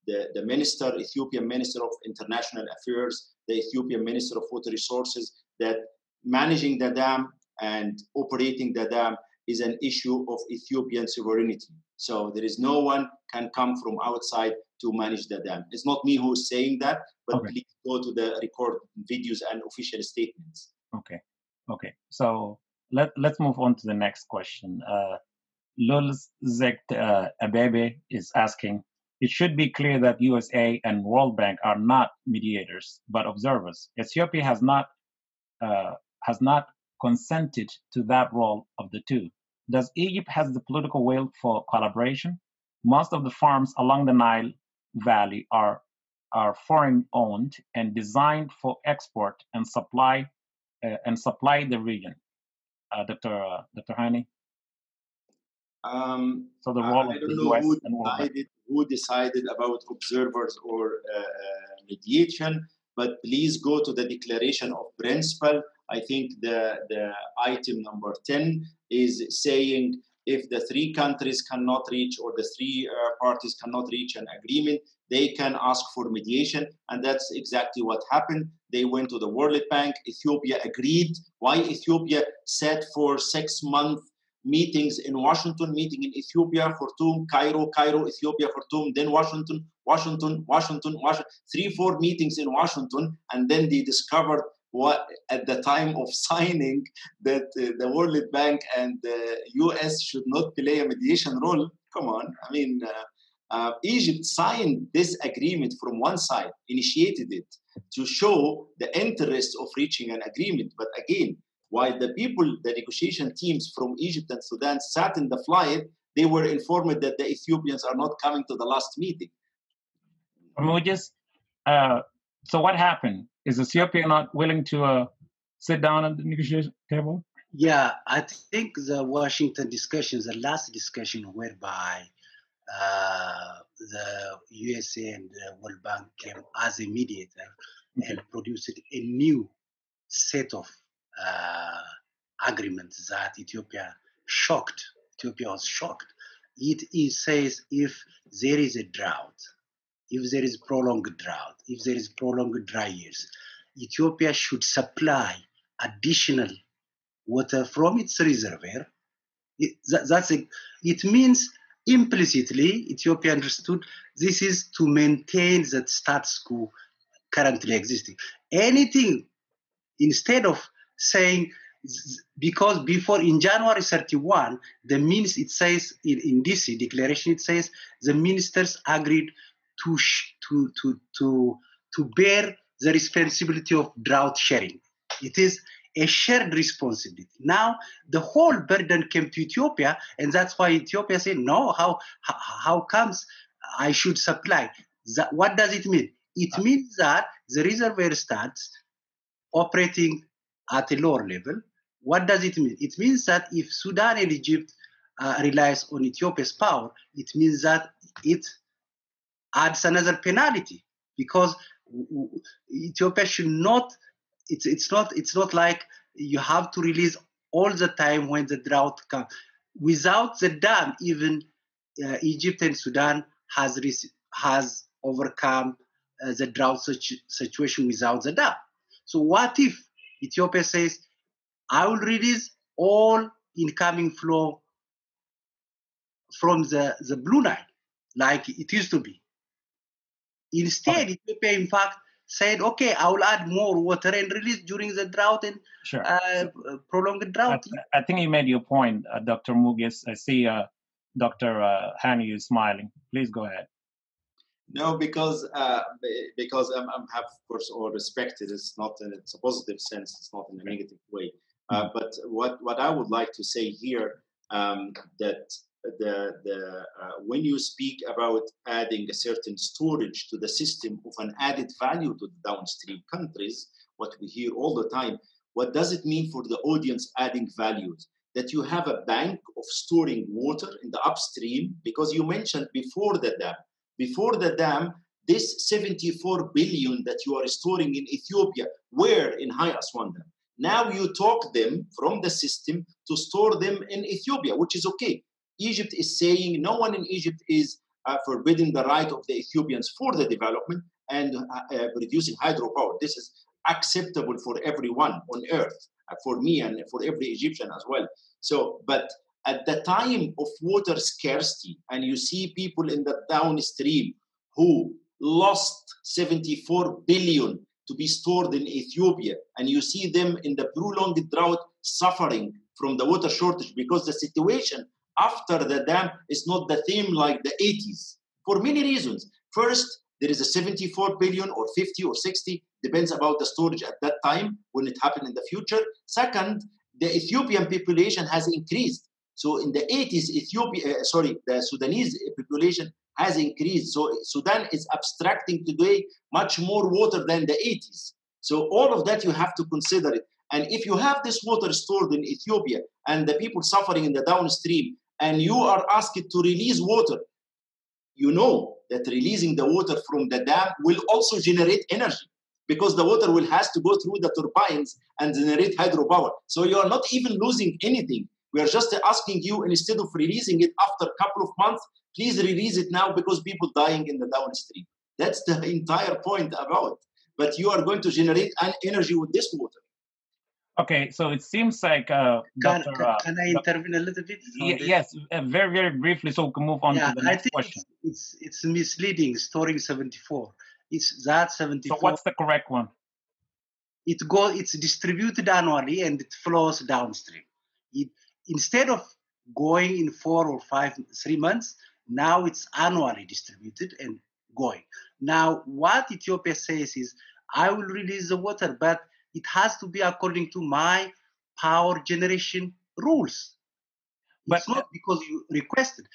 the, the minister, Ethiopian Minister of International Affairs, the Ethiopian Minister of Water Resources, that managing the dam and operating the dam is an issue of Ethiopian sovereignty. So there is no one can come from outside to manage the dam. It's not me who is saying that, but okay. please go to the record videos and official statements. Okay, okay. So let let's move on to the next question. Uh, Lulzekt uh, Abebe is asking, it should be clear that USA and World Bank are not mediators, but observers. Ethiopia has not uh, has not consented to that role of the two. Does Egypt has the political will for collaboration? Most of the farms along the Nile Valley are are foreign owned and designed for export and supply uh, and supply the region. Uh, Dr. Uh, Dr. Hani. Um, so the role I, I don't know who decided, who decided, about observers or uh, uh, mediation, but please go to the declaration of principle. I think the, the item number 10 is saying if the three countries cannot reach or the three uh, parties cannot reach an agreement, they can ask for mediation. And that's exactly what happened. They went to the World Bank. Ethiopia agreed. Why Ethiopia set for six months meetings in Washington, meeting in Ethiopia, Khartoum, Cairo, Cairo, Ethiopia, Khartoum, then Washington, Washington, Washington, Washington, three, four meetings in Washington, and then they discovered what at the time of signing that uh, the World Bank and the U.S. should not play a mediation role. Come on, I mean, uh, uh, Egypt signed this agreement from one side, initiated it to show the interest of reaching an agreement, but again while the people, the negotiation teams from Egypt and Sudan sat in the flight, they were informed that the Ethiopians are not coming to the last meeting. just, uh, so what happened? Is the Ethiopia not willing to uh, sit down at the negotiation table? Yeah, I think the Washington discussions, the last discussion whereby uh, the USA and the World Bank came as a mediator mm-hmm. and produced a new set of uh, agreement that Ethiopia shocked. Ethiopia was shocked. It, it says if there is a drought, if there is prolonged drought, if there is prolonged dry years, Ethiopia should supply additional water from its reservoir. It, that, that's a, it means implicitly Ethiopia understood this is to maintain that status quo currently existing. Anything instead of saying because before in January 31, the means it says in, in DC declaration, it says the ministers agreed to, to, to, to, to bear the responsibility of drought sharing. It is a shared responsibility. Now the whole burden came to Ethiopia, and that's why Ethiopia said, "No, how how, how comes I should supply?" That, what does it mean? It means that the reservoir starts operating at a lower level. What does it mean? It means that if Sudan and Egypt uh, relies on Ethiopia's power, it means that it adds another penalty because Ethiopia should not. It's it's not it's not like you have to release all the time when the drought comes. Without the dam, even uh, Egypt and Sudan has has overcome uh, the drought situ- situation without the dam. So what if Ethiopia says, I will release all incoming flow from the, the Blue Nile, like it used to be. Instead, okay. Ethiopia, in fact, said, okay, I will add more water and release during the drought and sure. uh, prolonged drought. I, I, think you made your point, uh, Dr. Moges. I see uh, Dr. Uh, Hani is smiling. Please go ahead. No, because uh, because I'm, I'm have of course all respected. It's not in it's a positive sense. It's not in a negative way. Uh, but what what I would like to say here um, that the the uh, when you speak about adding a certain storage to the system of an added value to the downstream countries, what we hear all the time, what does it mean for the audience adding values? That you have a bank of storing water in the upstream because you mentioned before the dam before the dam, this 74 billion that you are storing in Ethiopia where in High Aswan. Now you talk them from the system to store them in Ethiopia, which is okay. Egypt is saying no one in Egypt is uh, forbidding the right of the Ethiopians for the development and uh, uh, hydropower. This is acceptable for everyone on earth, uh, for me and for every Egyptian as well. So, but at the time of water scarcity, and you see people in the downstream who lost 74 billion to be stored in Ethiopia, and you see them in the prolonged drought suffering from the water shortage because the situation after the dam is not the theme like the 80s for many reasons. First, there is a 74 billion or 50 or 60, depends about the storage at that time when it happened in the future. Second, the Ethiopian population has increased so in the 80s, Ethiopia, uh, sorry, the Sudanese population has increased. So Sudan is abstracting today much more water than the 80s. So all of that you have to consider it. And if you have this water stored in Ethiopia and the people suffering in the downstream, and you are asked to release water, you know that releasing the water from the dam will also generate energy because the water will has to go through the turbines and generate hydropower. So you are not even losing anything. We are just asking you instead of releasing it after a couple of months, please release it now because people dying in the downstream. That's the entire point about. But you are going to generate an energy with this water. Okay, so it seems like uh, Can, Dr. can, uh, can I intervene a little bit? y- yes, uh, very very briefly, so we can move on Yeah, to the I next think question. it's, it's misleading. Storing 74. It's that 74. So what's the correct one? it go it's distributed annually and it flows downstream. It, instead of going in four or five three months, now it's annually distributed and going. Now what Ethiopia says is I will release the water, but it has to be according to my power generation rules. it's But- not because you requested.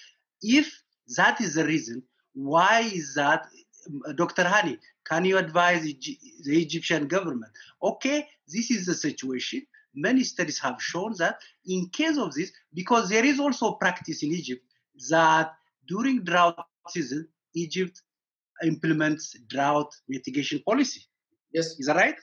If that is the reason, why is that, um, Dr. Hani? Can you advise the Egyptian government? Okay, this is the situation. Many studies have shown that in case of this, because there is also practice in Egypt that during drought season, Egypt implements drought mitigation policy. Yes. Is that right?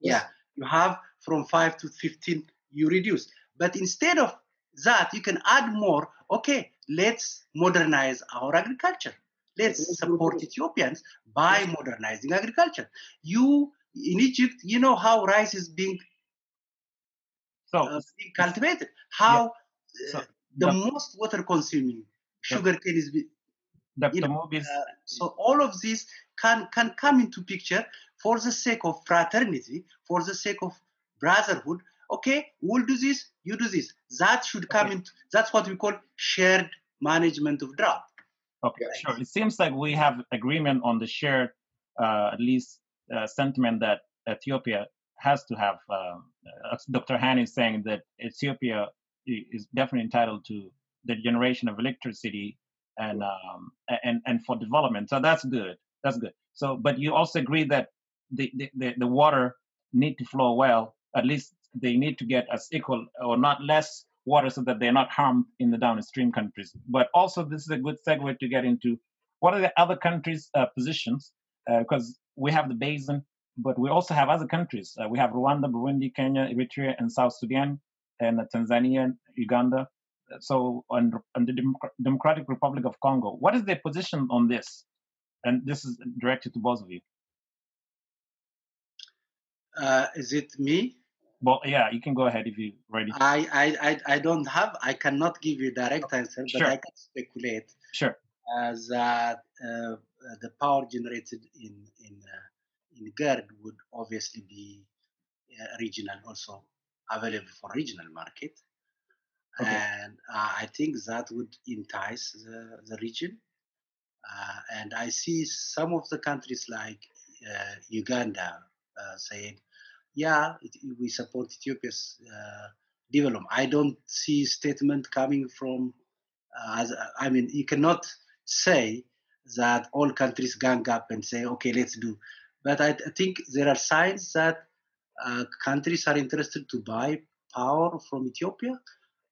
Yes. Yeah. You have from 5 to 15, you reduce. But instead of that, you can add more. Okay, let's modernize our agriculture. Let's support. Ethiopians by modernizing agriculture. You in Egypt, you know how rice is being, So uh, being cultivated. How So, uh, the Doc- most water consuming sugar sugarcane is. be- Dr. you know, uh, so all of this can can come into picture for the sake of fraternity, for the sake of brotherhood. Okay, we'll do this, you do this. That should come Okay. into. That's what we call shared management of drought. Okay, sure. It seems like we have agreement on the shared, uh, at least, uh, sentiment that Ethiopia has to have. Uh, Dr. Han is saying that Ethiopia is definitely entitled to the generation of electricity and um, and and for development. So that's good. That's good. So, but you also agree that the the, the, water need to flow well. At least they need to get as equal or not less water so that they're not harmed in the downstream countries. But also, this is a good segue to get into what are the other countries' uh, positions because uh, we have the basin, but we also have other countries. Uh, we have Rwanda, Burundi, Kenya, Eritrea, and South Sudan, and Tanzania, Uganda. So, on, on the Democratic Republic of Congo, what is their position on this? And this is directed to both of you. Uh, is it me? Well, yeah, you can go ahead if you're ready. I, I, I, I don't have, I cannot give you a direct answer, but Sure. I can speculate Sure. uh, that uh, the power generated in in uh, in GERD would obviously be uh, regional, also available for regional market, Okay. and uh, I think that would entice the, the region. Uh, and I see some of the countries like uh, Uganda uh, saying, "Yeah, it, we support Ethiopia's uh, development." I don't see statement coming from. Uh, as, I mean, you cannot say that all countries gang up and say, "Okay, let's do." But I, I think there are signs that uh, countries are interested to buy power from Ethiopia,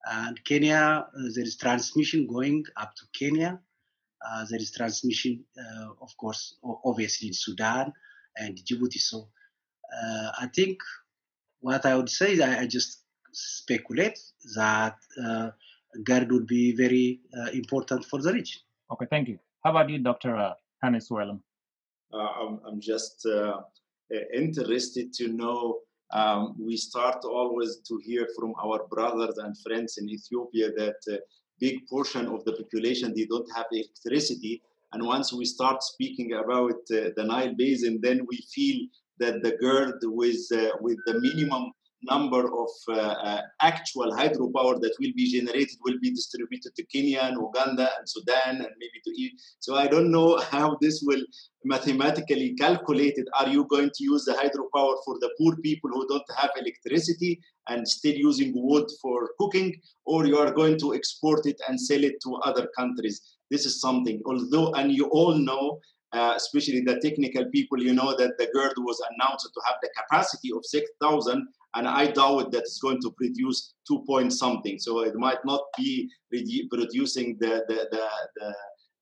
and Kenya. Uh, there is transmission going up to Kenya. Uh, there is transmission, uh, of course, obviously in Sudan and Djibouti. So uh, I think what I would say is I, I just speculate that uh, GERD would be very uh, important for the region. Okay, thank you. How about you, Dr. Uh, Hani Sewilam? Uh, I'm, I'm just uh, uh, interested to know. Um, we start always to hear from our brothers and friends in Ethiopia that uh, big portion of the population they don't have electricity. And once we start speaking about uh, the Nile Basin, then we feel that the GERD with uh, with the minimum number of uh, uh, actual hydropower that will be generated will be distributed to Kenya and Uganda and Sudan and maybe to Egypt. So I don't know how this will mathematically calculated. Are you going to use the hydropower for the poor people who don't have electricity and still using wood for cooking, or you are going to export it and sell it to other countries? This is something. Although, and you all know uh, especially the technical people, you know that the GERD was announced to have the capacity of 6,000, and I doubt that it's going to produce two point something. So it might not be producing the, the, the, the,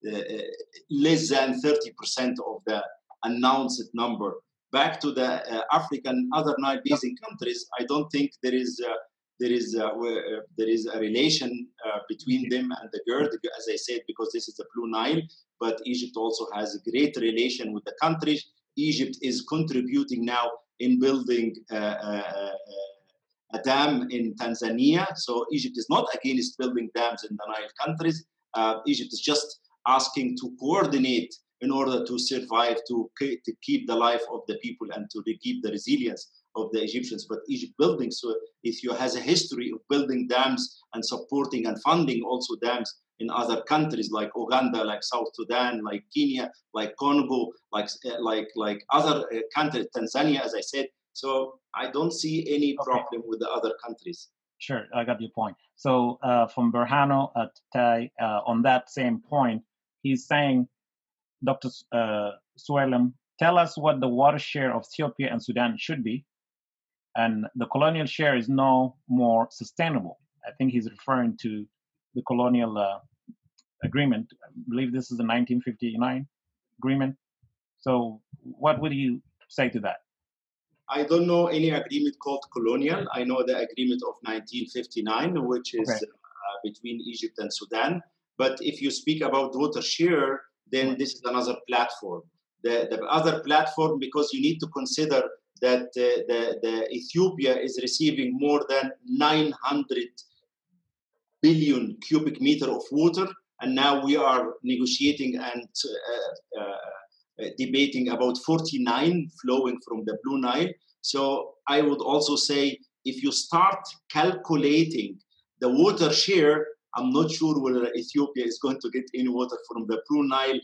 the uh, less than 30% of the announced number. Back to the uh, African other Nile Basin countries, I don't think there is. Uh, there is uh, uh, there is a relation uh, between them and the GERD, as I said, because this is the Blue Nile. But Egypt also has a great relation with the countries. Egypt is contributing now in building uh, uh, uh, a dam in Tanzania. So Egypt is not against building dams in the Nile countries. Uh, Egypt is just asking to coordinate in order to survive, to, to keep the life of the people and to keep the resilience of the Egyptians. But Egypt building, so Ethiopia has a history of building dams and supporting and funding also dams in other countries like Uganda, like South Sudan, like Kenya, like Congo, like uh, like like other uh, countries, Tanzania, as I said. So I don't see any Okay. problem with the other countries. Sure, I got your point. So uh, from Berhano at Tai, uh, on that same point, he's saying, Dr. S- Uh, Sewilam, tell us what the water share of Ethiopia and Sudan should be, and the colonial share is no more sustainable. I think he's referring to the colonial uh, agreement. I believe this is the 1959 agreement. So, what would you say to that? I don't know any agreement called colonial. I know the agreement of 1959, which is Okay. uh, between Egypt and Sudan. But if you speak about water share, then this is another platform. The, the other platform, because you need to consider that uh, the, the Ethiopia is receiving more than 900 billion cubic meter of water, and now we are negotiating and uh, uh, uh, debating about 49 flowing from the Blue Nile. So I would also say if you start calculating the water share, I'm not sure whether Ethiopia is going to get any water from the Blue Nile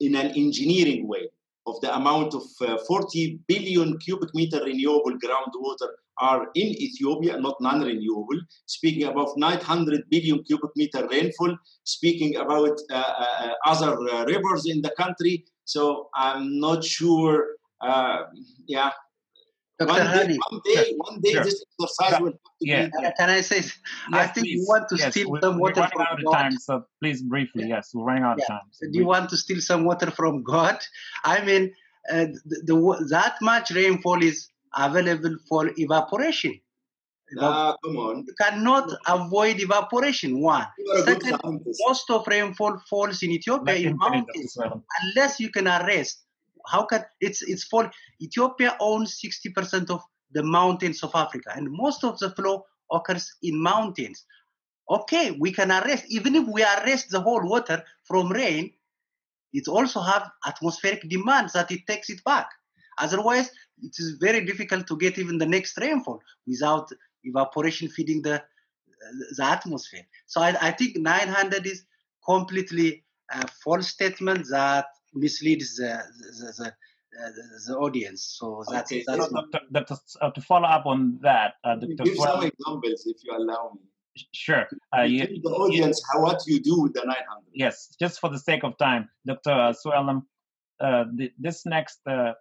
in an engineering way of the amount of uh, 40 billion cubic meter renewable groundwater are in Ethiopia, not non-renewable. Speaking about 900 billion cubic meter rainfall, speaking about uh, uh, other uh, rivers in the country. So I'm not sure. Uh, yeah, Dr. One day, one day, one day Sure. this exercise will have Yeah. can I say? I Yes, think you want to yes, steal we- some we're water running from out of God. time, so please briefly. Yes, we're running out of time. So Do you want to steal some water from God? I mean, uh, the, the that much rainfall is available for evaporation. Evap- Ah, come on. you cannot avoid evaporation. One. You are a good Second, most of rainfall falls in Ethiopia in him finish, Dr. mountains. Unless you can arrest, how can it's it's fall? Ethiopia owns 60% of the mountains of Africa, and most of the flow occurs in mountains. Okay, we can arrest even if we arrest the whole water from rain. It also have atmospheric demands that it takes it back. Otherwise, it is very difficult to get even the next rainfall without evaporation feeding the the atmosphere. So I, I think 900 is completely a false statement that misleads the the, the, the, the audience. So that's Okay, that's so Dr. Dr. Uh, to follow up on that, uh, Dr. Give some examples if you allow me. sure. Uh, you, Tell the audience how what you do with the 900. yes, just for the sake of time, Dr. Sewilam, uh, this next uh,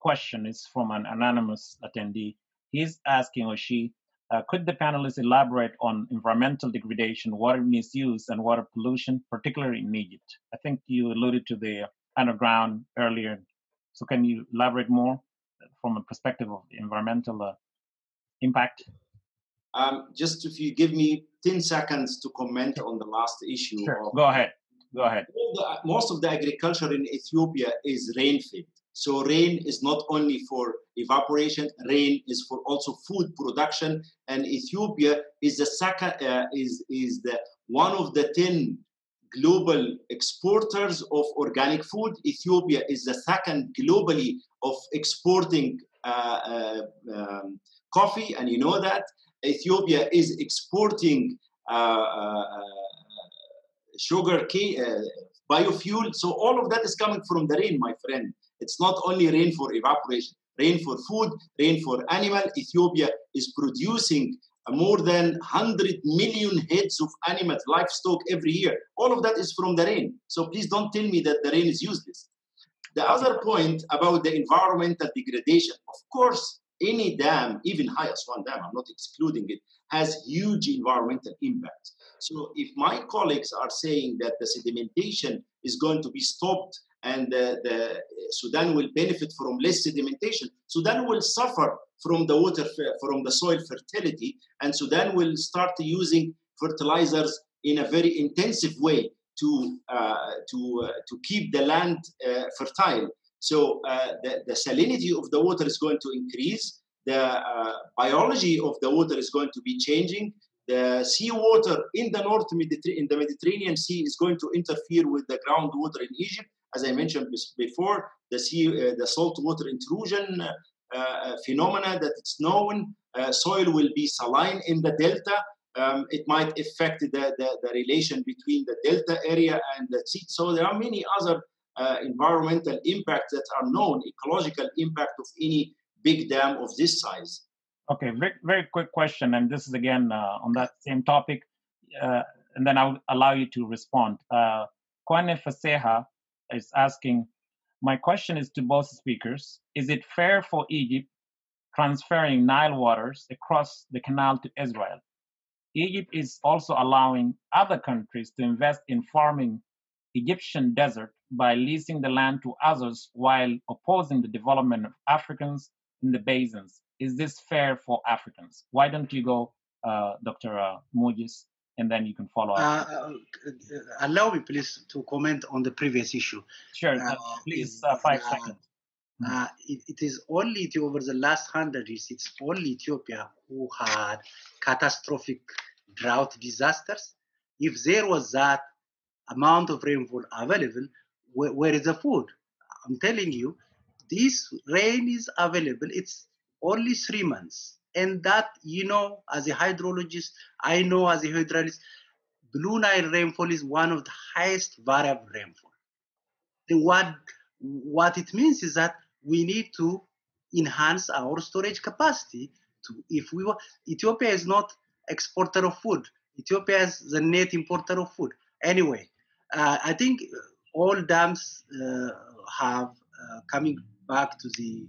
question is from an anonymous attendee. He's asking, or she, uh, could the panelists elaborate on environmental degradation, water misuse, and water pollution, particularly in Egypt? I think you alluded to the underground earlier. So, can you elaborate more from a perspective of environmental uh, impact? Um, just if you give me 10 seconds to comment on the last issue. Sure. Of, Go ahead. Go ahead. the, most of the agriculture in Ethiopia is rain fed. So rain is not only for evaporation, rain is for also food production. And Ethiopia is the second uh, is is the one of the 10 global exporters of organic food. Ethiopia is the second globally of exporting uh, uh, um, coffee, and you know that Ethiopia is exporting uh, uh, sugar cane, uh, biofuel. So all of that is coming from the rain, my friend. It's not only rain for evaporation, rain for food, rain for animal. Ethiopia is producing more than 100 million heads of animals, livestock every year. All of that is from the rain. So please don't tell me that the rain is useless. The other point about the environmental degradation, of course, any dam, even High Aswan Dam, I'm not excluding it, has huge environmental impact. So if my colleagues are saying that the sedimentation is going to be stopped and uh, the Sudan will benefit from less sedimentation, Sudan will suffer from the water, from the soil fertility, and Sudan will start using fertilizers in a very intensive way to uh, to uh, to keep the land uh, fertile. So the, the salinity of the water is going to increase. The biology of the water is going to be changing. The seawater in the North Mediter- in the Mediterranean Sea is going to interfere with the groundwater in Egypt. As I mentioned before, the sea, the saltwater intrusion uh, phenomena that it's known. Uh, soil will be saline in the delta. Um, it might affect the, the, the, relation between the delta area and the sea. So there are many other uh, environmental impacts that are known, ecological impact of any big dam of this size. Okay, very, very quick question, and this is again uh, on that same topic, uh, and then I'll allow you to respond. Uh, Kwane Faseha is asking, my question is to both speakers. Is it fair for Egypt transferring Nile waters across the canal to Israel? Egypt is also allowing other countries to invest in farming Egyptian desert by leasing the land to others while opposing the development of Africans in the basins. Is this fair for Africans? Why don't you go, uh, Dr. Uh, and then you can follow up. Uh, allow me, please, to comment on the previous issue. Sure, please, uh, five seconds. Uh, it, it is only over the last hundred years, it's only Ethiopia who had catastrophic drought disasters. If there was that amount of rainfall available, where, where is the food? I'm telling you, this rain is available. It's only three months. And that, you know, as a hydrologist, I know as a hydraulist, Blue Nile rainfall is one of the highest variable rainfall. And what, what it means is that we need to enhance our storage capacity. To, if we Ethiopia is not exporter of food. Ethiopia is the net importer of food. Anyway, uh, I think all dams uh, have uh, coming back to the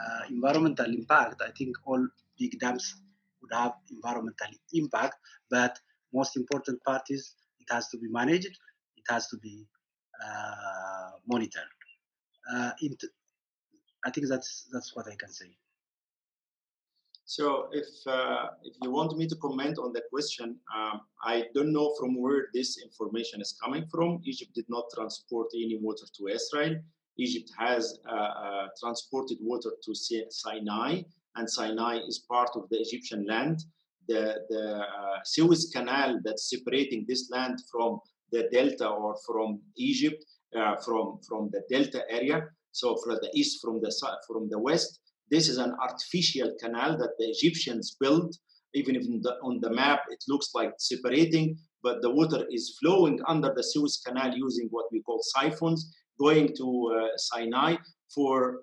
uh, environmental impact, I think all big dams would have environmental impact, but most important part is it has to be managed, it has to be uh, monitored. Uh, I think that's that's what I can say. So if uh, if you want me to comment on the question, um, I don't know from where this information is coming from. Egypt did not transport any water to Israel. Egypt has uh, uh, transported water to Sinai, and Sinai is part of the Egyptian land. The, the uh, Suez Canal that's separating this land from the Delta or from Egypt, uh, from, from the Delta area, so from the east, from the, from the west, this is an artificial canal that the Egyptians built. Even if the, on the map it looks like separating, but the water is flowing under the Suez Canal using what we call siphons, going to uh, Sinai for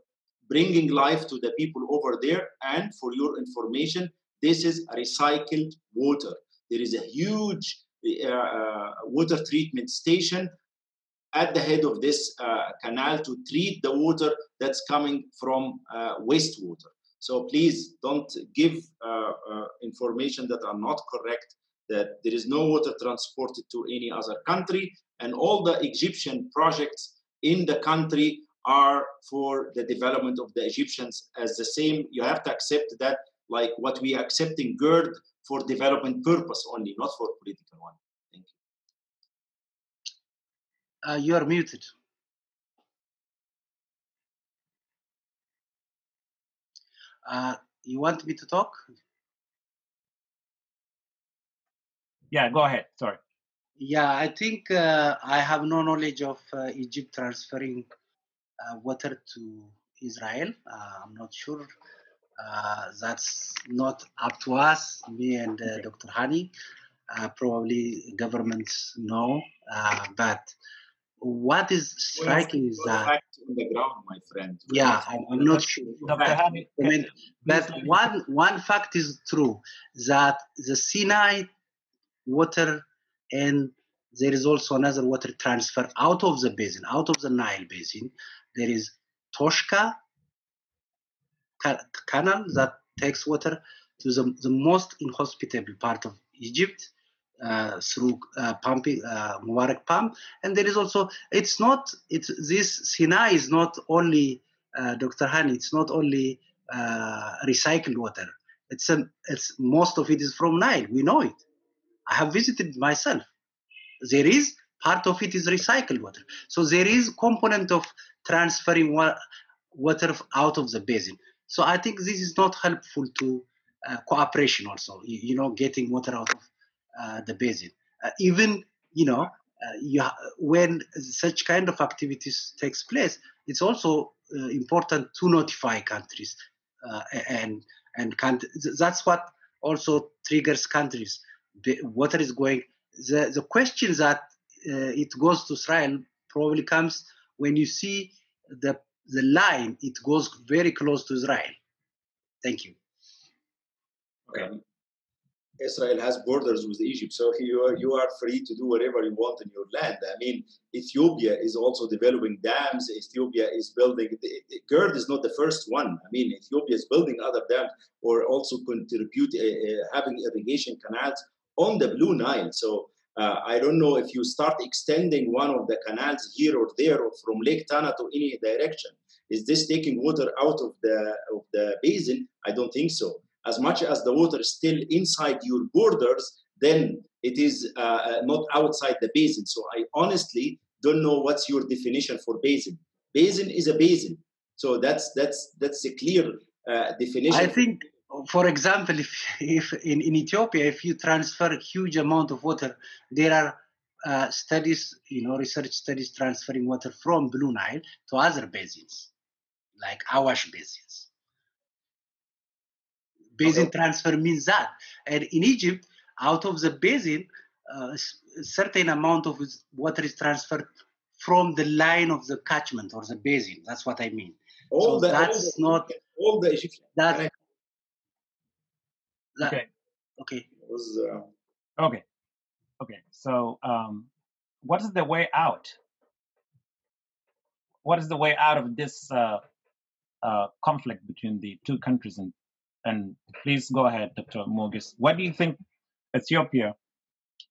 bringing life to the people over there. And for your information, this is recycled water. There is a huge uh, uh, water treatment station at the head of this uh, canal to treat the water that's coming from uh, wastewater. So please don't give uh, uh, information that are not correct, that there is no water transported to any other country, and all the Egyptian projects in the country are for the development of the Egyptians as the same. You have to accept that like what we accept in GERD for development purpose only, not for political one. Thank you. Uh, you are muted. Uh, you want me to talk? Yeah, go ahead. Sorry. Yeah, I think uh, I have no knowledge of uh, Egypt transferring uh, Uh, water to Israel. Uh, I'm not sure. Uh, that's not up to us, me and uh, okay. Dr. Hani. probably governments know, but what is striking is that on the ground, my friend. Yeah, I'm, I'm not sure. But, I mean, but one one fact is true that the Sinai water and there is also another water transfer out of the basin, out of the Nile basin. There is Toshka canal that takes water to the, the most inhospitable part of Egypt uh, through uh, pumping uh, Mubarak pump. And there is also it's not it's this Sinai is not only uh, Dr. Hani. It's not only uh, recycled water. It's a, it's most of it is from Nile. We know it. I have visited myself. There is part of it is recycled water. So there is component of transferring wa- water out of the basin. So I think this is not helpful to uh, cooperation also. You, you know, getting water out of uh, the basin. Uh, even you know uh, you, when such kind of activities takes place, it's also important to notify countries and and that's what also triggers countries. The, water is going. The the question that it goes to Israel probably comes when you see the the line it goes very close to Israel. Thank you. Okay. Israel has borders with Egypt, so you are, you are free to do whatever you want in your land. I mean, Ethiopia is also developing dams. Ethiopia is building. GERD is not the first one. I mean, Ethiopia is building other dams or also contribute uh, uh, having irrigation canals on the Blue Nile. So uh, I don't know if you start extending one of the canals here or there or from Lake Tana to any direction. Is this taking water out of the of the basin? I don't think so as much as the water is still inside your borders, then it is uh, uh, not outside the basin. So I honestly don't know what's your definition for basin. Basin is a basin. So that's that's that's a clear uh, definition. I think, for example, if, if in, in Ethiopia, if you transfer a huge amount of water, there are uh, studies, you know, research studies transferring water from Blue Nile to other basins, like Awash basins basin okay. transfer means that. And in Egypt, out of the basin, uh, a certain amount of water is transferred from the line of the catchment or the basin. That's what I mean. All so the, that's all the, not all the Egyptian. That, that, okay. Okay. Was, uh, okay. Okay. So, um, what is the way out? What is the way out of this uh, uh, conflict between the two countries. And, and please go ahead, Dr. Moges. What do you think Ethiopia,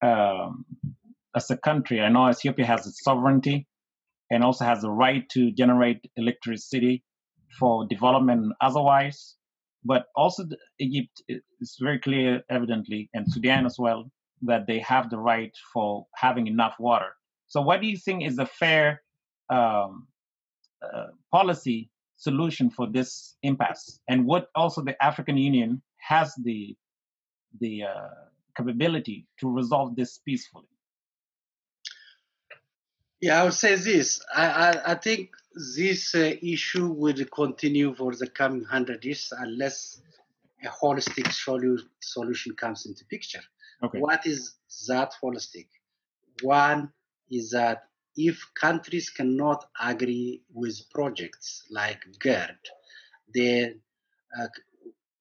um, as a country, I know Ethiopia has its sovereignty and also has the right to generate electricity for development otherwise. But also, Egypt is very clear, evidently, and Sudan as well, that they have the right for having enough water. So, what do you think is a fair um, uh, policy solution for this impasse, and what also the African Union has the the uh, capability to resolve this peacefully? Yeah, I would say this. I, I, I think this uh, issue will continue for the coming hundred years unless a holistic solu- solution comes into picture. Okay. What is that holistic? One is that if countries cannot agree with projects like GERD, then uh,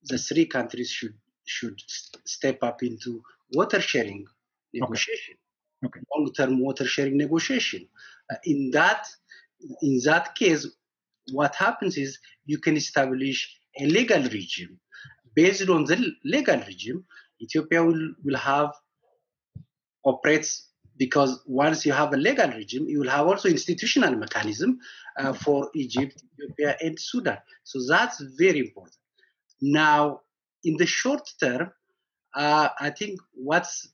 the three countries should should step up into water sharing negotiation, Okay. long-term water sharing negotiation. Uh, in that in that case, what happens is you can establish a legal regime. Based on the legal regime, Ethiopia will, will have operates because once you have a legal regime, you will have also institutional mechanism uh, for Egypt, Ethiopia, and Sudan. So that's very important. Now, in the short term, uh, I think what's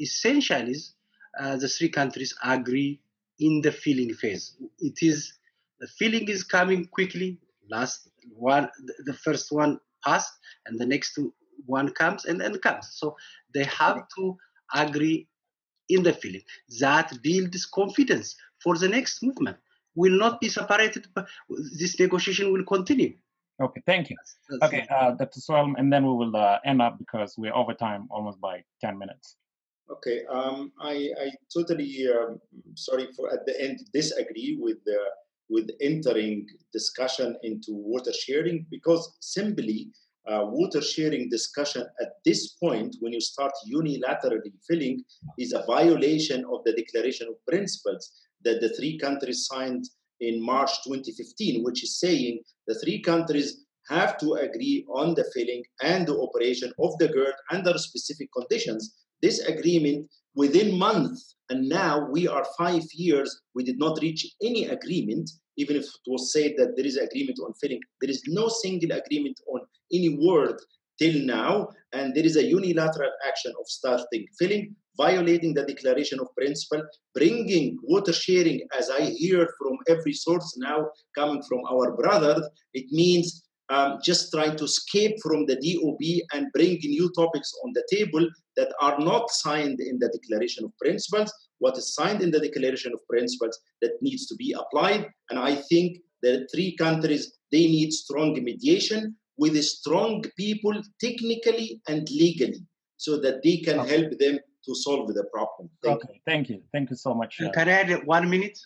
essential is uh, the three countries agree in the feeling phase. It is the feeling is coming quickly. Last one, the- the first one passed, and the next one comes and then comes. So they have to agree in the feeling. That builds confidence for the next movement. Will not be separated. But this negotiation will continue. Okay, thank you. That's- Okay, uh, Dr. Sewilam, and then we will uh, end up because we're over time almost by 10 minutes. Okay, um, I, I totally um, sorry for at the end disagree with the with entering discussion into water sharing because simply uh, water sharing discussion at this point when you start unilaterally filling is a violation of the declaration of principles that the three countries signed in March 2015 which is saying the three countries have to agree on the filling and the operation of the GERD under specific conditions. This agreement within months and now we are five years we did not reach any agreement even if it was said that there is agreement on filling. There is no single agreement on any word till now and there is a unilateral action of starting filling violating the declaration of principle bringing water sharing as i hear from every source now coming from our brothers it means um, just trying to escape from the DOP and bring new topics on the table that are not signed in the Declaration of Principles. What is signed in the Declaration of Principles that needs to be applied, and I think the three countries they need strong mediation with strong people technically and legally, so that they can Okay. help them to solve the problem. Thank you. Okay, thank you. Thank you so much. Uh, Can I add one minute?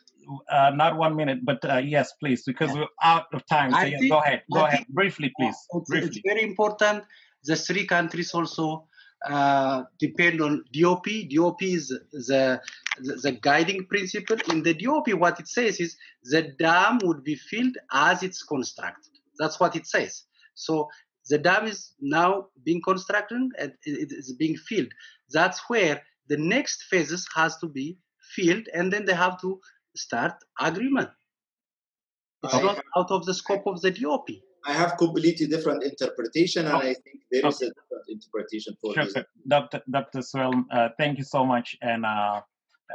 Uh, not one minute, but uh, yes, please, because we're out of time. So yes, think- go ahead. Go I ahead. Briefly, please. It's, it's Briefly. very important. The three countries also uh, depend on DOP. DOP is the, the the guiding principle. In the DOP, what it says is the dam would be filled as it's constructed. That's what it says. So the dam is now being constructed and it is being filled. That's where the next phases has to be filled, and then they have to start agreement. It's I not have- out of the scope of the DOP. I have completely different interpretation, and I think there is a different interpretation for Sure, this. sir. Dr. Dr. Swell, uh, thank you so much. And uh,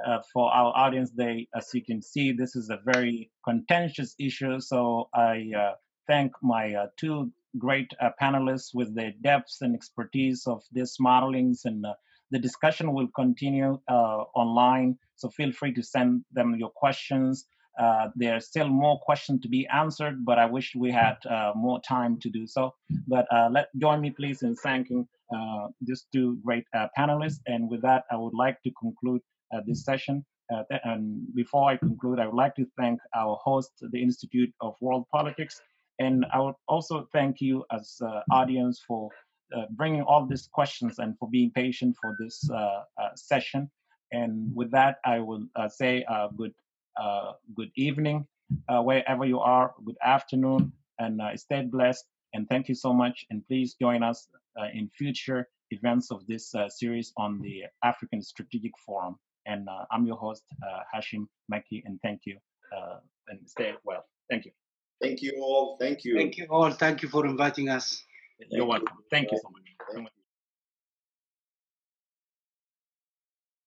uh, for our audience, they, as you can see, this is a very contentious issue. So I uh, thank my uh, two great uh, panelists with their depths and expertise of this modelings and uh, the discussion will continue uh, online. So feel free to send them your questions. Uh, there are still more questions to be answered, but I wish we had uh, more time to do so. But uh, let join me, please, in thanking uh, these two great uh, panelists. And with that, I would like to conclude uh, this session. Th- and before I conclude, I would like to thank our host, the Institute of World Politics. And I would also thank you as audience for bringing all these questions and for being patient for this session. And with that, I will uh, say uh, good uh, good evening, uh, wherever you are, good afternoon, and uh, stay blessed. And thank you so much. And please join us uh, in future events of this uh, series on the African Strategic Forum. And uh, I'm your host, uh, Hashim Maki, and thank you. Uh, and stay well. Thank you. Thank you all. Thank you. Thank you all. Thank you for inviting us. You're welcome. Thank you so much.